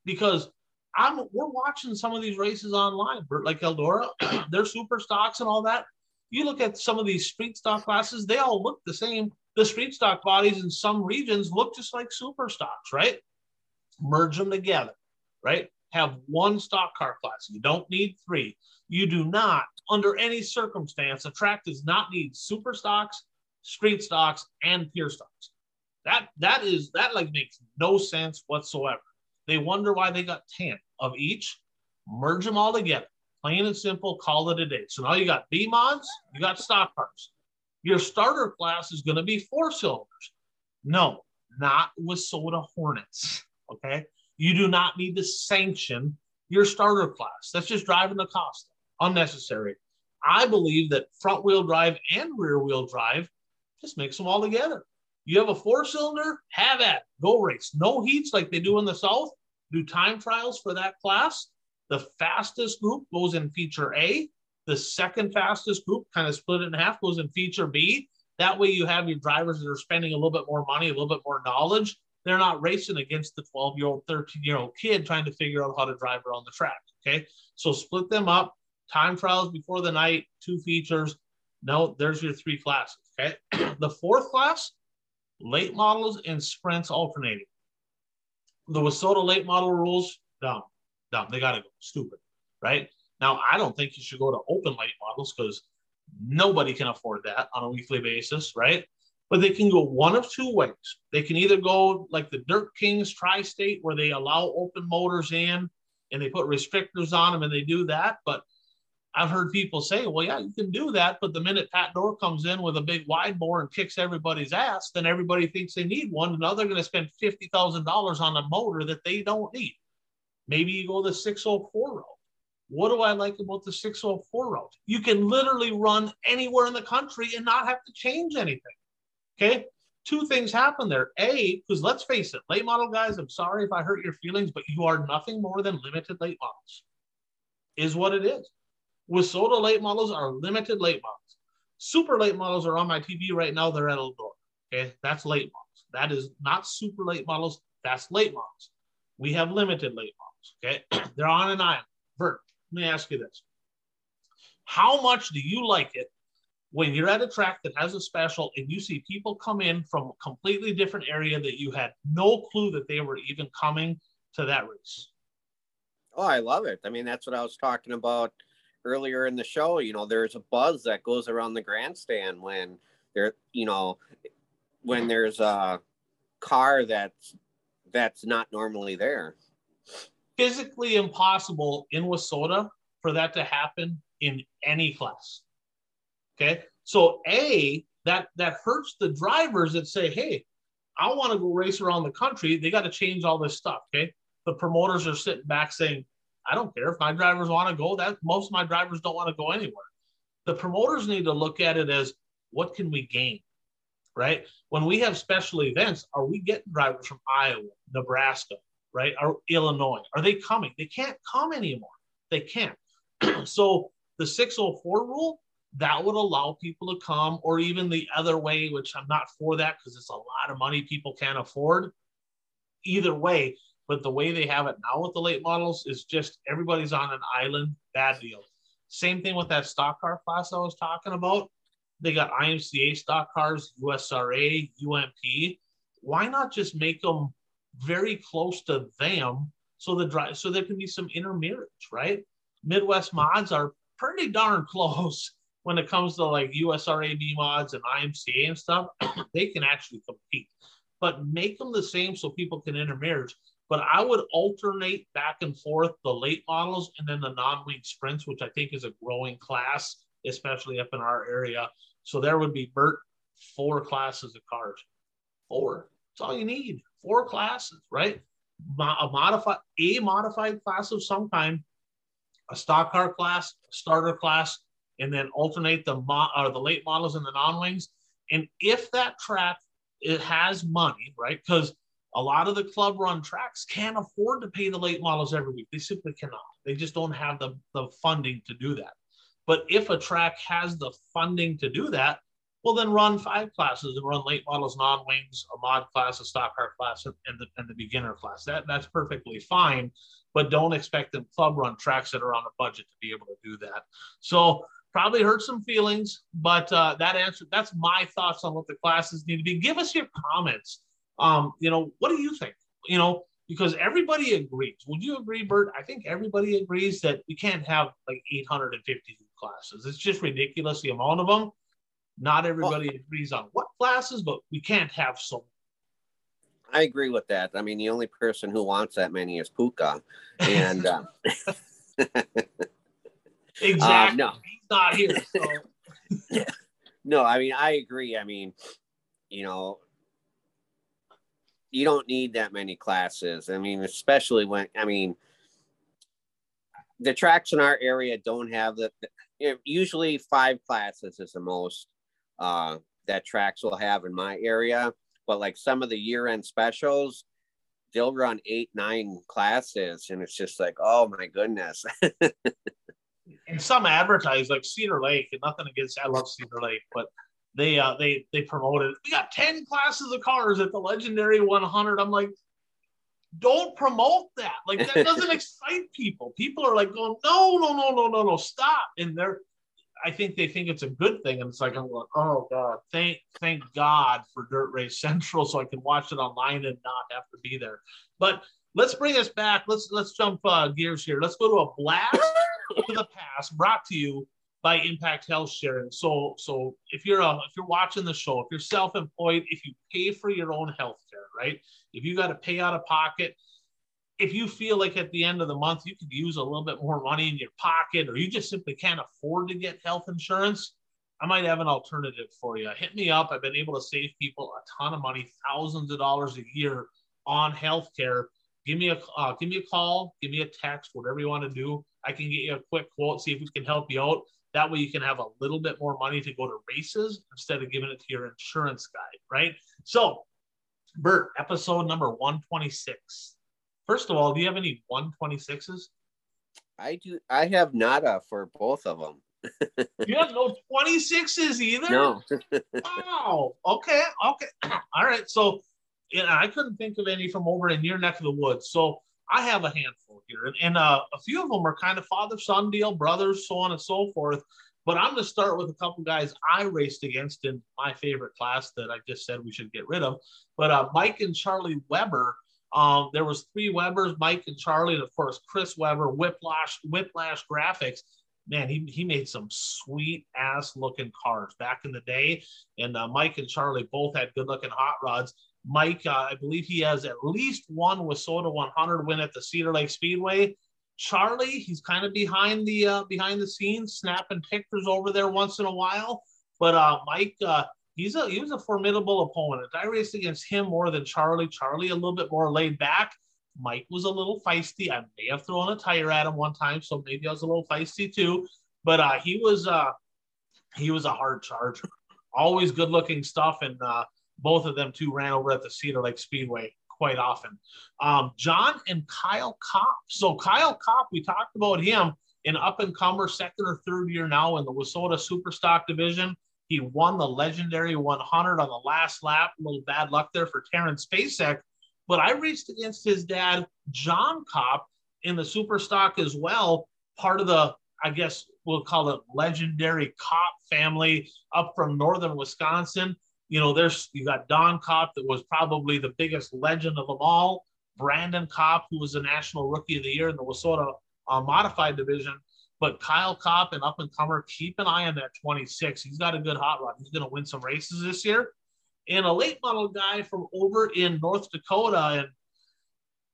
because I'm we're watching some of these races online, like Eldora, they're super stocks and all that. You look at some of these street stock classes, they all look the same. The street stock bodies in some regions look just like super stocks, right? Merge them together, right? Have one stock car class. You don't need three. You do not, under any circumstance, a track does not need super stocks, street stocks, and pure stocks. That that is that like makes no sense whatsoever. They wonder why they got 10 of each, merge them all together. Plain and simple, call it a day. So now you got B mods, you got stock cars. Your starter class is going to be four cylinders. No, not WISSOTA Hornets. Okay. You do not need to sanction your starter class. That's just driving the cost unnecessary. I believe that front wheel drive and rear wheel drive just mix them all together. You have a four cylinder, have at go race. No heats like they do in the South do time trials for that class. The fastest group goes in feature A. The second fastest group, kind of split it in half, goes in feature B. That way, you have your drivers that are spending a little bit more money, a little bit more knowledge. They're not racing against the 12 year old, 13 year old kid trying to figure out how to drive around the track. Okay. So split them up, time trials before the night, two features. No, there's your three classes. Okay. the fourth class, late models and sprints alternating the WISSOTA late model rules, dumb, dumb. They got to go. Stupid, right? Now, I don't think you should go to open late models because nobody can afford that on a weekly basis, right? But they can go one of two ways. They can either go like the Dirt Kings Tri State, where they allow open motors in and they put restrictors on them and they do that. But I've heard people say, well, yeah, you can do that. But the minute Pat Doar comes in with a big wide bore and kicks everybody's ass, then everybody thinks they need one. And now they're going to spend $50,000 on a motor that they don't need. Maybe you go the 604 route. What do I like about the 604 route? You can literally run anywhere in the country and not have to change anything. Okay. Two things happen there. A, because let's face it, late model guys, I'm sorry if I hurt your feelings, but you are nothing more than limited late models, is what it is WISSOTA late models are limited late models. Super late models are on my TV right now. They're at Eldora. Okay, that's late models. That is not super late models. That's late models. We have limited late models. Okay, they're on an island. Bert, let me ask you this: How much do you like it when you're at a track that has a special and you see people come in from a completely different area that you had no clue that they were even coming to that race? Oh, I love it. I mean, that's what I was talking about earlier in the show, you know, there's a buzz that goes around the grandstand when there, you know, when there's a car that's that's not normally there. Physically impossible in WISSOTA for that to happen in any class. Okay. So A, that that hurts the drivers that say, hey, I want to go race around the country. They got to change all this stuff. Okay. The promoters are sitting back saying, I don't care if my drivers want to go. That most of my drivers don't want to go anywhere. The promoters need to look at it as what can we gain, right? When we have special events, are we getting drivers from Iowa, Nebraska, right, or Illinois? Are they coming? They can't come anymore. They can't. so the 604 rule that would allow people to come, or even the other way, which I'm not for that because it's a lot of money people can't afford. Either way, but the way they have it now with the late models is just everybody's on an island. Bad deal. Same thing with that stock car class I was talking about. They got IMCA stock cars, USRA, UMP. Why not just make them very close to them so the drive so there can be some intermarriage, right? Midwest hmm. mods are pretty darn close when it comes to like USRA B mods and IMCA and stuff. they can actually compete, but make them the same so people can intermarriage but I would alternate back and forth the late models and then the non-wing sprints, which I think is a growing class, especially up in our area. So there would be Bert four classes of cars. Four. That's all you need. Four classes, right? a modified a modified class of some kind, a stock car class, starter class, and then alternate the mo- or the late models and the non-wings. And if that track it has money, right? Because a lot of the club run tracks can't afford to pay the late models every week. They simply cannot. They just don't have the, the funding to do that. But if a track has the funding to do that, well, then run five classes and run late models, non-wings, a mod class, a stock car class, and the, and the beginner class. That That's perfectly fine, but don't expect them club run tracks that are on a budget to be able to do that. So probably hurt some feelings, but uh, that answer, that's my thoughts on what the classes need to be. Give us your comments. Um, you know, what do you think? You know, because everybody agrees. Would you agree, Bert? I think everybody agrees that we can't have like 850 classes. It's just ridiculous the amount of them. Not everybody well, agrees on what classes, but we can't have so I agree with that. I mean, the only person who wants that many is Puka, and uh, exactly. Uh, no, he's not here. So. no, I mean, I agree. I mean, you know, you don't need that many classes. I mean, especially when I mean, the tracks in our area don't have the. Usually, five classes is the most uh, that tracks will have in my area. But like some of the year end specials, they'll run eight, nine classes, and it's just like, oh my goodness. and some advertise like Cedar Lake, and nothing against I love Cedar Lake, but they uh they they promoted we got 10 classes of cars at the legendary 100 i'm like don't promote that. Like that doesn't excite people. People are like going no no no no no no stop. And they're I think they think it's a good thing, and it's like I'm going, oh god, thank thank God for Dirt Race Central, so I can watch it online and not have to be there. But let's bring us back. Let's let's jump uh, gears here. Let's go to a blast to the past, brought to you by Impact Health Sharing. So so if you're a, if you're watching the show, if you're self-employed, if you pay for your own health care, right? If you got to pay out of pocket, if you feel like at the end of the month you could use a little bit more money in your pocket or you just simply can't afford to get health insurance, I might have an alternative for you. Hit me up. I've been able to save people a ton of money, thousands of dollars a year on healthcare. Give me a uh, give me a call, give me a text, whatever you want to do. I can get you a quick quote, see if we can help you out. That way you can have a little bit more money to go to races instead of giving it to your insurance guy, right? So, Bert, episode number 126 First of all, do you have any 126s? I do. I have nada for both of them. you have no 26s either? No. wow. Okay. Okay. All right. So, and I couldn't think of any from over in your neck of the woods. So I have a handful here, and, and uh, a few of them are kind of father-son deal, brothers, so on and so forth. But I'm going to start with a couple guys I raced against in my favorite class that I just said we should get rid of. But uh, Mike and Charlie Weber um, there was three Webers, Mike and Charlie, and of course Chris Weber, Whiplash, Whiplash Graphics. Man, he, he made some sweet ass looking cars back in the day. And uh, Mike and Charlie both had good looking hot rods. Mike, uh, I believe he has at least one WISSOTA 100 win at the Cedar Lake Speedway. Charlie, he's kind of behind the uh, behind the scenes, snapping pictures over there once in a while. But uh, Mike, uh, he's a he was a formidable opponent. I raced against him more than Charlie. Charlie a little bit more laid back. Mike was a little feisty. I may have thrown a tire at him one time, so maybe I was a little feisty too. But uh, he was uh, he was a hard charger. Always good looking stuff, and uh, both of them too ran over at the Cedar Lake Speedway quite often. Um, John and Kyle Kopp. So Kyle Kopp, we talked about him an up and comer second or third year now in the WISSOTA Superstock division. He won the legendary 100 on the last lap. A little bad luck there for Terrence Spacek. But I raced against his dad, John Kopp, in the super stock as well. Part of the, I guess we'll call it legendary Kopp family up from northern Wisconsin. You know, there's you got Don Kopp, that was probably the biggest legend of them all. Brandon Kopp, who was the National Rookie of the Year in the WISSOTA uh, Modified Division. But Kyle Kopp and up and comer, keep an eye on that 26. He's got a good hot rod. He's going to win some races this year. And a late model guy from over in North Dakota. And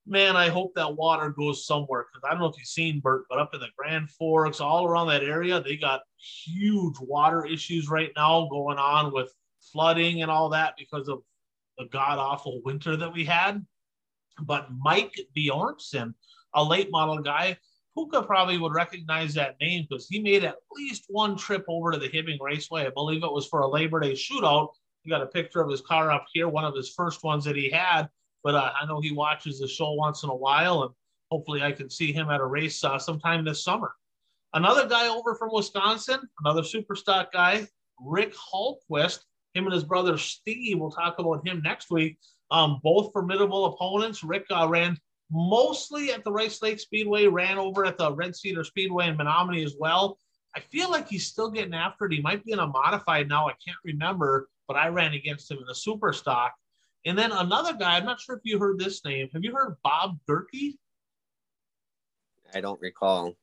man, I hope that water goes somewhere because I don't know if you've seen Bert, but up in the Grand Forks, all around that area, they got huge water issues right now going on with flooding and all that because of the god awful winter that we had. But Mike Bjornson, a late model guy, Puka probably would recognize that name because he made at least one trip over to the Hibbing Raceway. I believe it was for a Labor Day shootout. You got a picture of his car up here, one of his first ones that he had but uh, I know he watches the show once in a while, and hopefully I can see him at a race uh, sometime this summer. Another guy over from Wisconsin, another super stock guy, Rick Hallquist. Him and his brother Steve. We'll talk about him next week. Um, both formidable opponents. Rick uh, ran mostly at the Rice Lake Speedway, ran over at the Red Cedar Speedway in Menomonie as well. I feel like he's still getting after it. He might be in a modified now. I can't remember, but I ran against him in the super stock. And then another guy, I'm not sure if you heard this name. Have you heard Bob Gerke? I don't recall.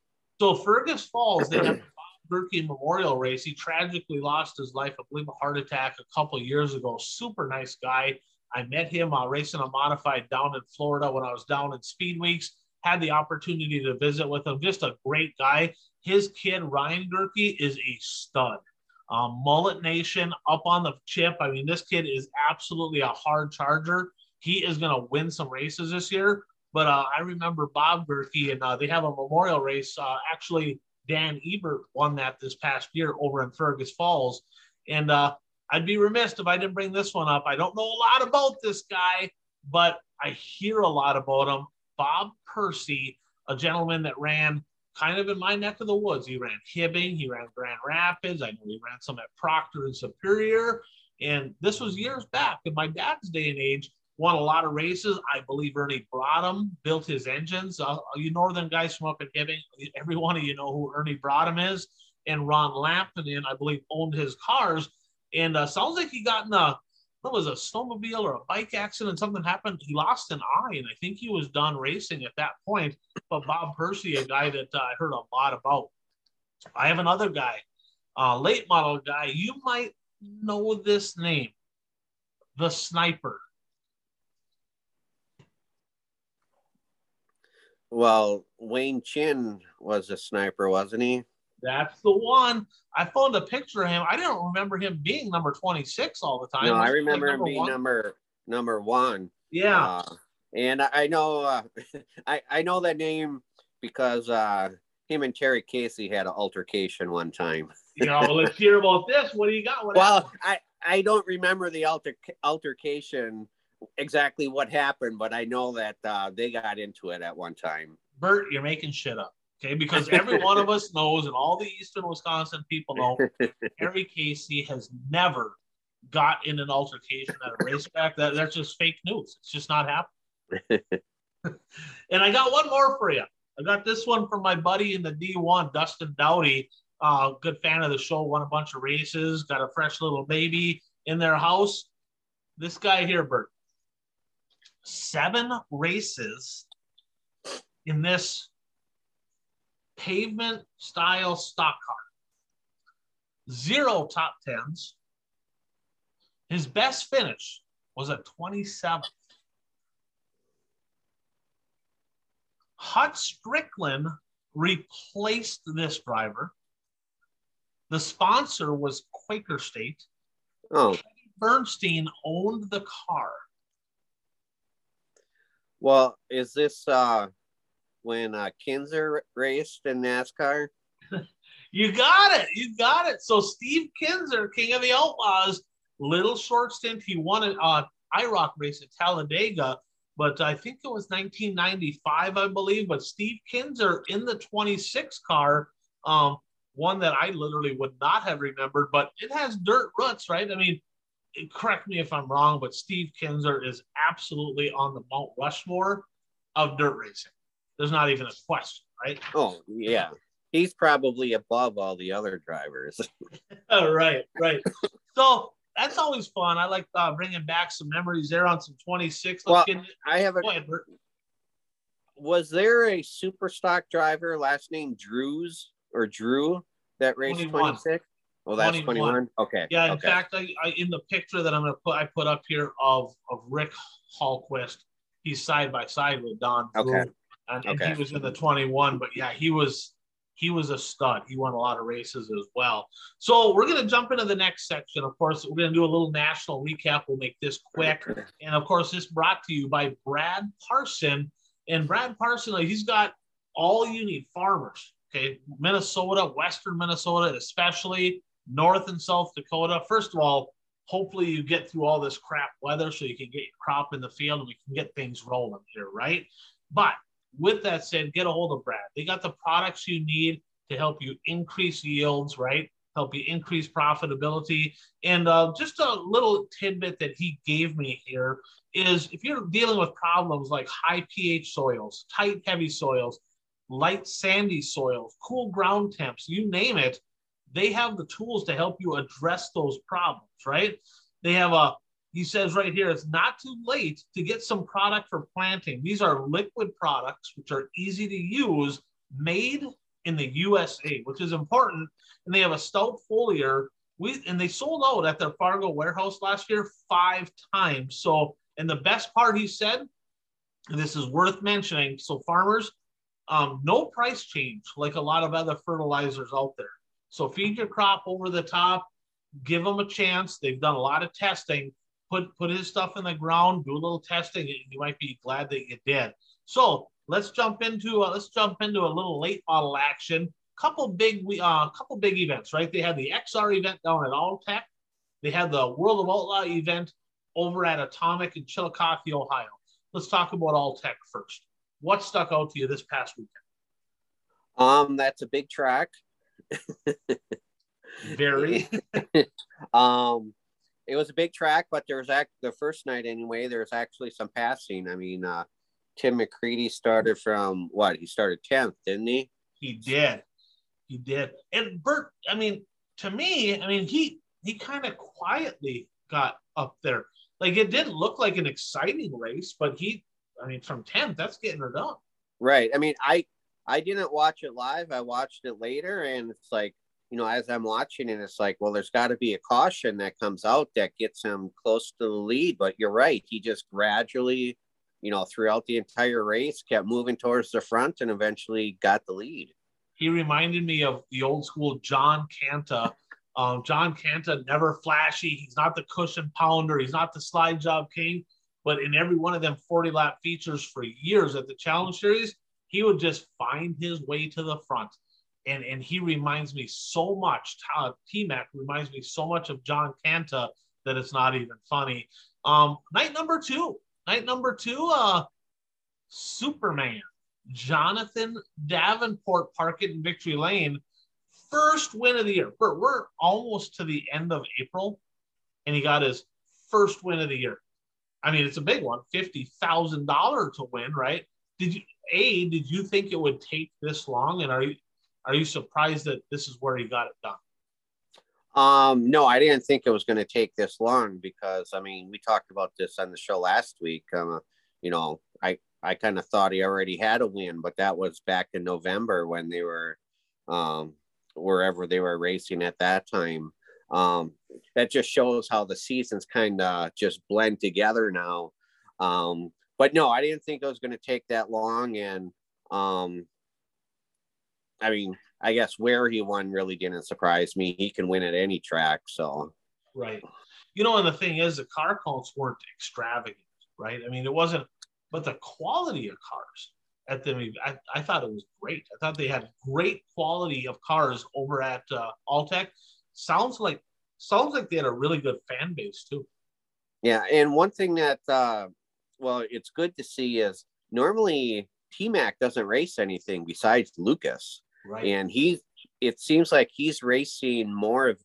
So Fergus Falls, they have Bob Gerke Memorial Race. He tragically lost his life, I believe, a heart attack a couple years ago. Super nice guy. I met him uh, racing a modified down in Florida when I was down in Speed Weeks. Had the opportunity to visit with him. Just a great guy. His kid Ryan Gerke is a stud. Um, Mullet Nation up on the chip. I mean, this kid is absolutely a hard charger. He is going to win some races this year. But uh, I remember Bob Gerke, and uh, they have a memorial race. Uh, actually, Dan Ebert won that this past year over in Fergus Falls. And uh, I'd be remiss if I didn't bring this one up. I don't know a lot about this guy, but I hear a lot about him. Bob Percy, a gentleman that ran kind of in my neck of the woods. He ran Hibbing, he ran Grand Rapids. I know he ran some at Proctor and Superior. And this was years back in my dad's day and age. Won a lot of races. I believe Ernie Broadham built his engines. Uh, you northern guys from up in Hibbing, every one of you know who Ernie Broadham is. And Ron Lampinen, I believe, owned his cars. And uh, sounds like he got in a what was a snowmobile or a bike accident. Something happened. He lost an eye, and I think he was done racing at that point. But Bob Percy, a guy that uh, I heard a lot about. I have another guy, uh, late model guy. You might know this name, the Sniper. Well, Wayne Chin was a sniper, wasn't he? That's the one. I found a picture of him. I didn't remember him being number 26 all the time. No, I remember like him being one. number number one. Yeah. Uh, and I know uh, I, I know that name because uh, him and Terry Casey had an altercation one time. you know, let's hear about this. What do you got? What well, I, I don't remember the alter, altercation exactly what happened, but I know that uh, they got into it at one time. Bert, you're making shit up. Okay, because every one of us knows, and all the Eastern Wisconsin people know, Harry Casey has never got in an altercation at a racetrack. That that's just fake news. It's just not happening. and I got one more for you. I got this one from my buddy in the D1, Dustin Dowdy. Uh, good fan of the show, won a bunch of races, got a fresh little baby in their house. This guy here, Bert, seven races in this pavement style stock car. Zero top tens. His best finish was a 27th. Hut Strickland replaced this driver. The sponsor was Quaker State. Oh. Bernstein owned the car. Well, is this uh when uh, Kinser raced in NASCAR? you got it. You got it. So Steve Kinser, King of the Outlaws, little short stint. He won an uh, IROC race at Talladega, but I think it was 1995, I believe. But Steve Kinser in the 26 car, um, one that I literally would not have remembered, but it has dirt roots, right? I mean, correct me if I'm wrong, but Steve Kinser is absolutely on the Mount Rushmore of dirt racing. There's not even a question, right? Oh, yeah. He's probably above all the other drivers. oh, right, right. So that's always fun. I like uh, bringing back some memories there on some 26. Let's well, I have a. Ahead, was there a super stock driver, last name Drews or Drew, that raced 26? Well, that's 21. 21. Okay. Yeah. In okay. fact, I, I, in the picture that I'm gonna put, I put up here of of Rick Hallquist. He's side by side with Don. Okay and, okay. and he was in the 21. But yeah, he was he was a stud. He won a lot of races as well. So we're going to jump into the next section. Of course, we're going to do a little national recap. We'll make this quick. And of course, this brought to you by Brad Parson. And Brad Parson, he's got all you need farmers. Okay, Minnesota, Western Minnesota, especially North and South Dakota. First of all, hopefully you get through all this crap weather so you can get your crop in the field and we can get things rolling here, right? But with that said, get a hold of Brad. They got the products you need to help you increase yields, right? Help you increase profitability. And uh, just a little tidbit that he gave me here is if you're dealing with problems like high pH soils, tight, heavy soils, light, sandy soils, cool ground temps, you name it, they have the tools to help you address those problems, right? They have a, he says right here, it's not too late to get some product for planting. These are liquid products, which are easy to use, made in the USA, which is important. And they have a stout foliar. We, and they sold out at their Fargo warehouse last year five times. So, and the best part he said, and this is worth mentioning. So, farmers, um, no price change like a lot of other fertilizers out there. So feed your crop over the top, give them a chance. They've done a lot of testing. Put put his stuff in the ground, do a little testing, and you might be glad that you did. So let's jump into uh, let's jump into a little late model action. Couple big we uh, couple big events, right? They had the XR event down at Alltech. They had the World of Outlaw event over at Atomic in Chillicothe, Ohio. Let's talk about Alltech first. What stuck out to you this past weekend? Um, that's a big track. Very. um, it was a big track, but there was act the first night anyway. There was actually some passing. I mean, uh, Tim McCreadie started from what? He started tenth, didn't he? He did. He did. And Bert, I mean, to me, I mean, he he kind of quietly got up there. Like it didn't look like an exciting race, but he, I mean, from tenth, that's getting her done. Right. I mean, I I didn't watch it live. I watched it later, and it's like, you know, as I'm watching it, it's like, well, there's got to be a caution that comes out that gets him close to the lead. But you're right. He just gradually, you know, throughout the entire race, kept moving towards the front and eventually got the lead. He reminded me of the old school John Canta. Um, John Canta, never flashy. He's not the cushion pounder. He's not the slide job king. But in every one of them 40 lap features for years at the Challenge Series, he would just find his way to the front. And, and he reminds me so much, uh, T-Mac reminds me so much of John Canta that it's not even funny. Um, night number two, night number two, uh, Superman, Jonathan Davenport Park in Victory Lane, first win of the year. We're, we're almost to the end of April, and he got his first win of the year. I mean, it's a big one, fifty thousand dollar to win, right? Did you a, did you think it would take this long? And are you are you surprised that this is where he got it done? Um, no, I didn't think it was going to take this long because I mean, we talked about this on the show last week. Um, you know, I I kind of thought he already had a win, but that was back in November when they were um, wherever they were racing at that time. Um, that just shows how the seasons kind of just blend together now. Um, but no, I didn't think it was going to take that long. And um, I mean, I guess where he won really didn't surprise me. He can win at any track. So, right. You know, and the thing is, the car counts weren't extravagant, right? I mean, it wasn't, but the quality of cars at them, I, I thought it was great. I thought they had great quality of cars over at uh, Alltech. Sounds like sounds like they had a really good fan base too. Yeah, and one thing that uh, well, it's good to see is normally T Mac doesn't race anything besides Lucas. Right. And he, it seems like he's racing more of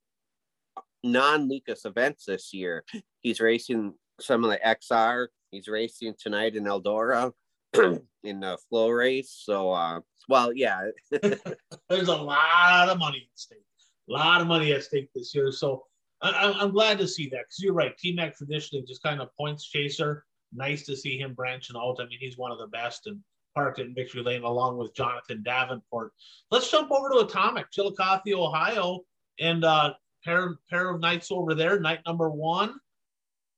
non Lucas events this year. He's racing some of the XR. He's racing tonight in Eldora in the flow race. So, uh, well, yeah. There's a lot of money at stake. A lot of money at stake this year. So I, am glad to see that because you're right. T Mac traditionally just kind of points chaser nice to see him branching out. I mean, he's one of the best and parked in Victory Lane along with Jonathan Davenport. Let's jump over to Atomic, Chillicothe, Ohio, and uh, pair pair of nights over there. Night number one,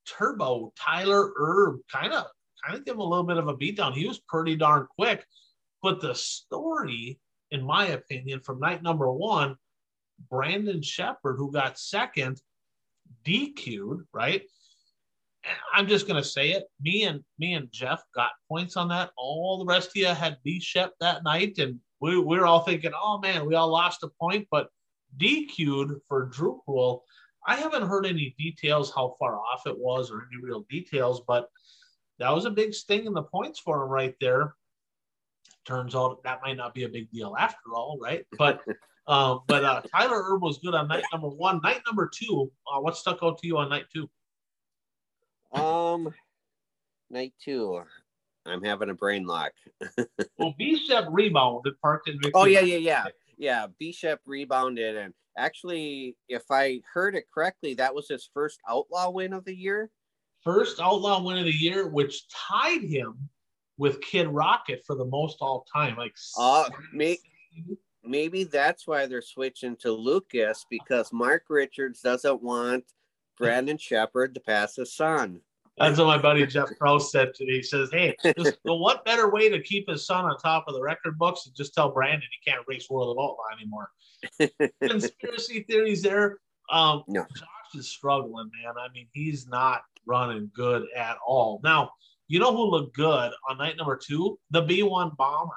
Turbo Tyler Erb, kind of kind of give him a little bit of a beatdown. He was pretty darn quick, but the story, in my opinion, from night number one, Brandon Sheppard, who got second, DQ'd, right? I'm just gonna say it. Me and me and Jeff got points on that. All the rest of you had D Shep that night, and we, we were all thinking, oh man, we all lost a point, but DQ'd for Drew Pool. I haven't heard any details how far off it was or any real details, but that was a big sting in the points for him right there. Turns out that might not be a big deal after all, right? But um, but uh, Tyler Erb was good on night number one. Night number two, uh, what stuck out to you on night two? Um, night two, I'm having a brain lock. well, Bishop rebounded, parked in. Oh yeah, yeah, yeah, yeah. Bishop rebounded, and actually, if I heard it correctly, that was his first outlaw win of the year. First outlaw win of the year, which tied him with Kid Rocket for the most all time. Like, uh, may, maybe that's why they're switching to Lucas because Mark Richards doesn't want Brandon Sheppard to pass his son. That's what my buddy Jeff Krause said to me. He says, Hey, just, well, what better way to keep his son on top of the record books than just tell Brandon he can't race World of Outlaw anymore? Conspiracy theories there. Um, no. Josh is struggling, man. I mean, he's not running good at all. Now, you know who looked good on night number two? The B1 Bomber.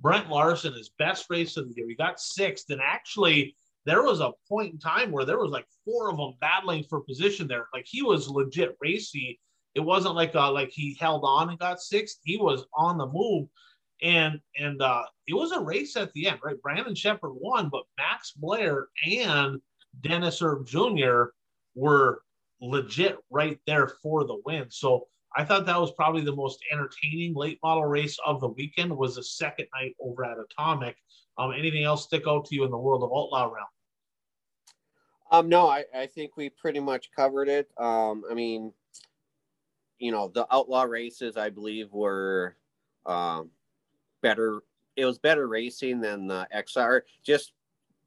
Brent Larson, his best race of the year. He got sixth, and actually, there was a point in time where there was like four of them battling for position there. Like he was legit racy. It wasn't like uh like he held on and got sixth. He was on the move, and and uh it was a race at the end, right? Brandon Sheppard won, but Max Blair and Dennis Erb Jr. were legit right there for the win. So I thought that was probably the most entertaining late model race of the weekend. Was the second night over at Atomic. Um, anything else stick out to you in the world of outlaw realm? Um, no, I, I think we pretty much covered it. Um, I mean, you know, the outlaw races, I believe, were um, better. It was better racing than the XR, just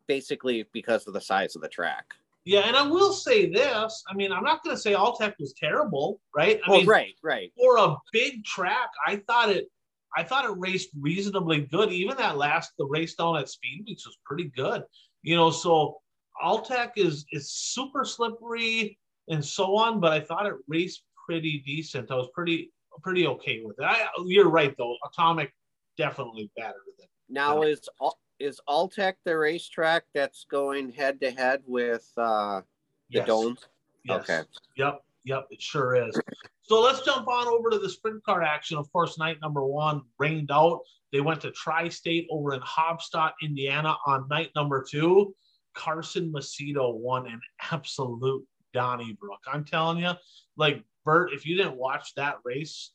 basically because of the size of the track. Yeah, and I will say this. I mean, I'm not going to say Alltech was terrible, right? I well, mean, right, right. For a big track, I thought it. I thought it raced reasonably good. Even that last the race down at Speed Weeks was pretty good. You know, so Alltech is is super slippery and so on, but I thought it raced pretty decent. I was pretty pretty okay with it. I, you're right though. Atomic definitely better than now is is Alltech the racetrack that's going head to head with uh, the yes. domes? Yes. Okay. Yep. Yep. It sure is. So let's jump on over to the sprint car action. Of course, night number one rained out. They went to Tri State over in Haubstadt, Indiana on night number two. Carson Macedo won an absolute Donnybrook. I'm telling you, like Bert, if you didn't watch that race,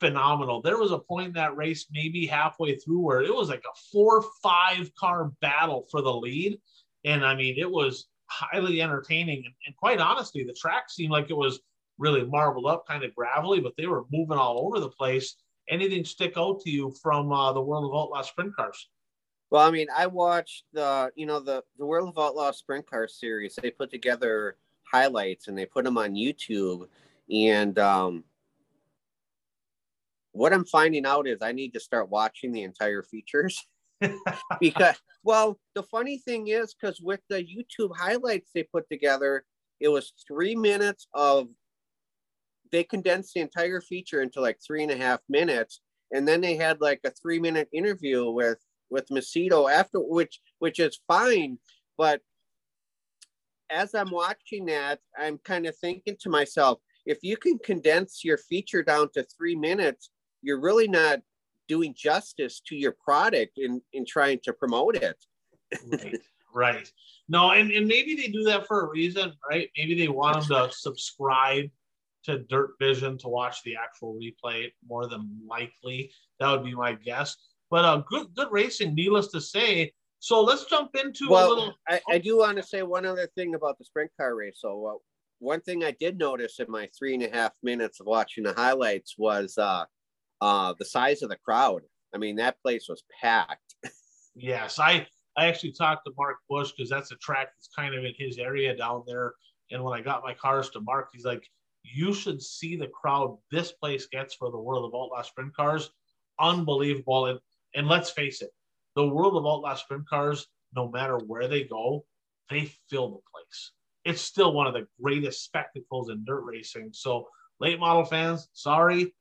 phenomenal. There was a point in that race, maybe halfway through, where it was like a four five car battle for the lead. And I mean, it was highly entertaining. And, and, quite honestly, the track seemed like it was really marbled up, kind of gravelly, but they were moving all over the place. Anything stick out to you from uh, the World of Outlaw sprint cars? Well, I mean, I watched the, you know, the the World of Outlaw sprint car series. They put together highlights and they put them on YouTube. And um, what I'm finding out is I need to start watching the entire features because, well, the funny thing is, because with the YouTube highlights they put together, it was three minutes of, they condensed the entire feature into like three and a half minutes. And then they had like a three minute interview with, with Macedo after, which, which is fine. But as I'm watching that, I'm kind of thinking to myself, if you can condense your feature down to three minutes, you're really not doing justice to your product in in trying to promote it right right no and, and maybe they do that for a reason right maybe they want them to subscribe to dirt vision to watch the actual replay more than likely that would be my guess but uh good good racing needless to say so let's jump into well, a little I, I do want to say one other thing about the sprint car race so uh, one thing i did notice in my three and a half minutes of watching the highlights was uh uh, the size of the crowd. I mean, that place was packed. yes, I I actually talked to Mark Bush because that's a track that's kind of in his area down there. And when I got my cars to Mark, he's like, "You should see the crowd this place gets for the World of Outlaw Sprint Cars, unbelievable." And and let's face it, the World of Outlaw Sprint Cars, no matter where they go, they fill the place. It's still one of the greatest spectacles in dirt racing. So, late model fans, sorry,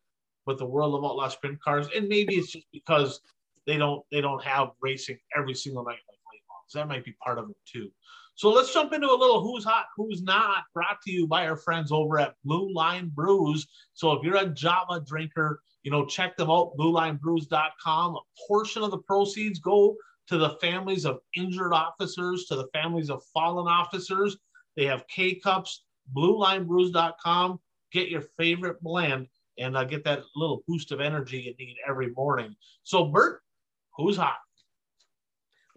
but the world of outlaw sprint cars, and maybe it's just because they don't they don't have racing every single night like late models. That might be part of it too. So let's jump into a little who's hot, who's not, brought to you by our friends over at Blue Line Brews. So if you're a Java drinker, you know, check them out, bluelinebrews.com. A portion of the proceeds go to the families of injured officers, to the families of fallen officers. They have K cups, bluelinebrews.com. Get your favorite blend and uh, get that little boost of energy you need every morning. So, Bert, who's hot?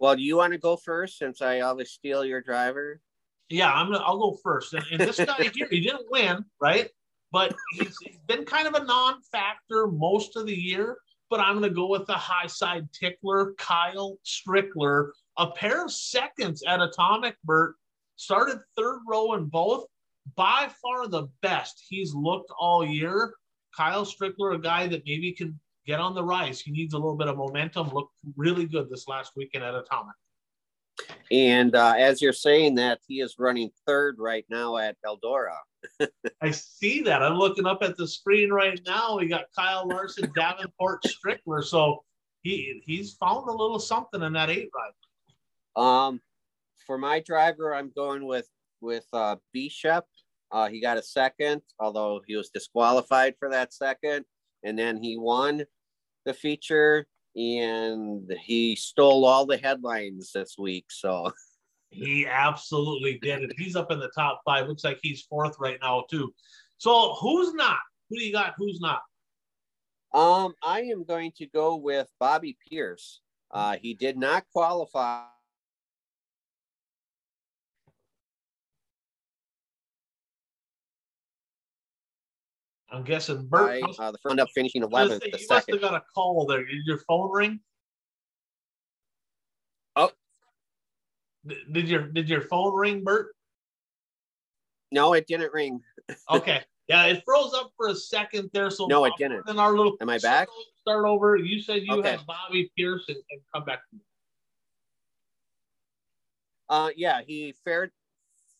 Well, do you want to go first since I always steal your driver? Yeah, I'm gonna. I'll go first. And, and this guy here, he didn't win, right? But he's, he's been kind of a non-factor most of the year. But I'm gonna go with the high side tickler, Kyle Strickler, a pair of seconds at Atomic. Bert started third row in both. By far the best he's looked all year. Kyle Strickler, a guy that maybe can get on the rise. He needs a little bit of momentum. Looked really good this last weekend at Atomic. And uh, as you're saying that, he is running third right now at Eldora. I see that. I'm looking up at the screen right now. We got Kyle Larson, Davenport, Strickler. So he he's found a little something in that eight ride. Um, for my driver, I'm going with with uh, Bishop. Uh, he got a second, although he was disqualified for that second, and then he won the feature and he stole all the headlines this week. So he absolutely did it. He's up in the top five. Looks like he's fourth right now too. So who's not? Who do you got? Who's not? Um, I am going to go with Bobby Pierce. Uh, he did not qualify I'm guessing Bert. I, uh, the front up finishing 11th. The you second. must have got a call there. Did your phone ring? Oh. Did your did your phone ring, Bert? No, it didn't ring. okay. Yeah, it froze up for a second there. So no, it didn't. In our little am I back? Start over. You said you okay. had Bobby Pierce and, and come back. To me. Uh, yeah, he fared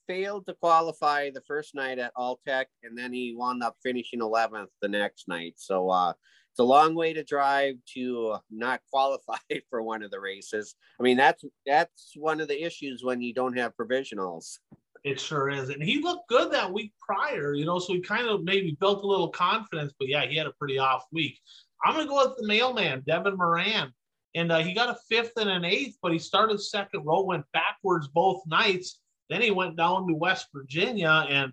failed to qualify the first night at Alltech, and then he wound up finishing 11th the next night. So uh, it's a long way to drive to not qualify for one of the races. I mean, that's that's one of the issues when you don't have provisionals. It sure is, and he looked good that week prior, you know. So he kind of maybe built a little confidence, but yeah, he had a pretty off week. I'm gonna go with the mailman, Devin Moran. And uh, he got a fifth and an eighth, but he started second row, went backwards both nights then he went down to West Virginia and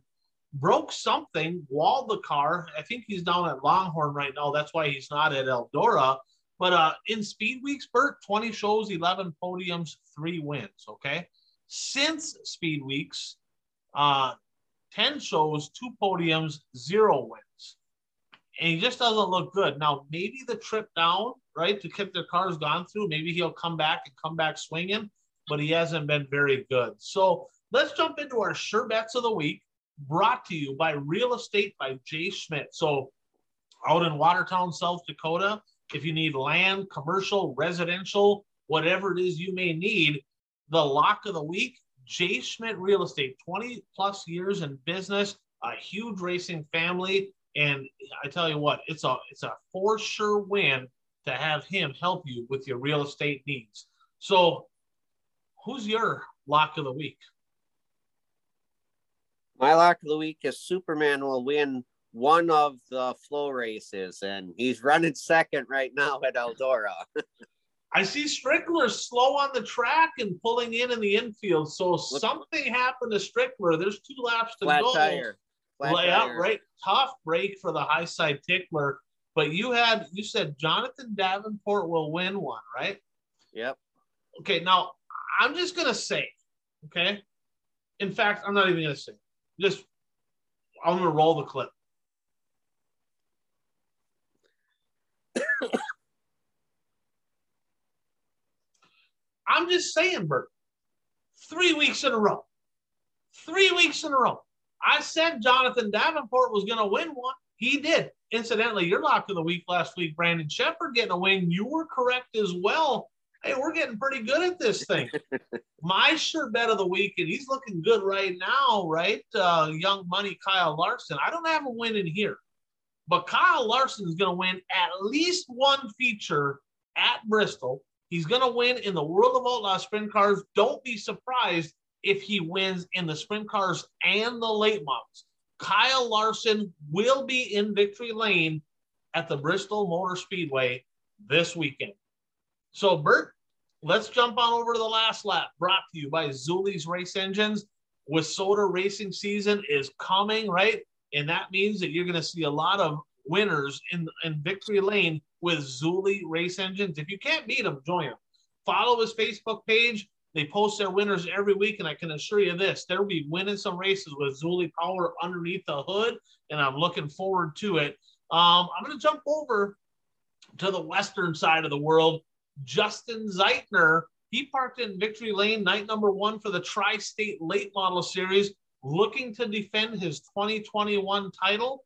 broke something, walled the car. I think he's down at Longhorn right now. That's why he's not at Eldora. But uh, in Speed Weeks, Bert, 20 shows, 11 podiums, three wins. Okay. Since Speed Weeks, uh, 10 shows, two podiums, zero wins. And he just doesn't look good. Now, maybe the trip down, right, to keep their cars gone through, maybe he'll come back and come back swinging, but he hasn't been very good. So Let's jump into our sure bets of the week, brought to you by Real Estate by Jay Schmidt. So, out in Watertown, South Dakota, if you need land, commercial, residential, whatever it is you may need, the lock of the week, Jay Schmidt Real Estate, 20 plus years in business, a huge racing family. And I tell you what, it's a it's a for sure win to have him help you with your real estate needs. So, who's your lock of the week? My lock of the week is Superman will win one of the flow races, and he's running second right now at Eldora. I see Strickler slow on the track and pulling in in the infield. So Look, something happened to Strickler. There's two laps to flat go. Tire. Flat Lay out right. Tough break for the high side tickler. But you had you said Jonathan Davenport will win one, right? Yep. Okay, now I'm just gonna say, okay. In fact, I'm not even gonna say just I'm gonna roll the clip. I'm just saying, Bert. Three weeks in a row. Three weeks in a row. I said Jonathan Davenport was to win one. He did. Incidentally, your lock of the week last week, Brandon Sheppard getting a win. You were correct as well hey, we're getting pretty good at this thing. My sure bet of the week, and he's looking good right now, right? Uh, young money Kyle Larson. I don't have a win in here, but Kyle Larson is going to win at least one feature at Bristol. He's going to win in the World of Outlaw Sprint Cars. Don't be surprised if he wins in the sprint cars and the late models. Kyle Larson will be in victory lane at the Bristol Motor Speedway this weekend. So, Bert, let's jump on over to the last lap brought to you by Zeuli's Race Engines. WISSOTA racing season is coming, right? And that means that you're going to see a lot of winners in, in victory lane with Zeuli Race Engines. If you can't beat them, join them. Follow his Facebook page. They post their winners every week, and I can assure you this: they'll be winning some races with Zeuli Power underneath the hood, and I'm looking forward to it. Um, I'm going to jump over to the western side of the world. Justin Zeitner, he parked in Victory Lane, night number one for the Tri State Late Model Series, looking to defend his 2021 title.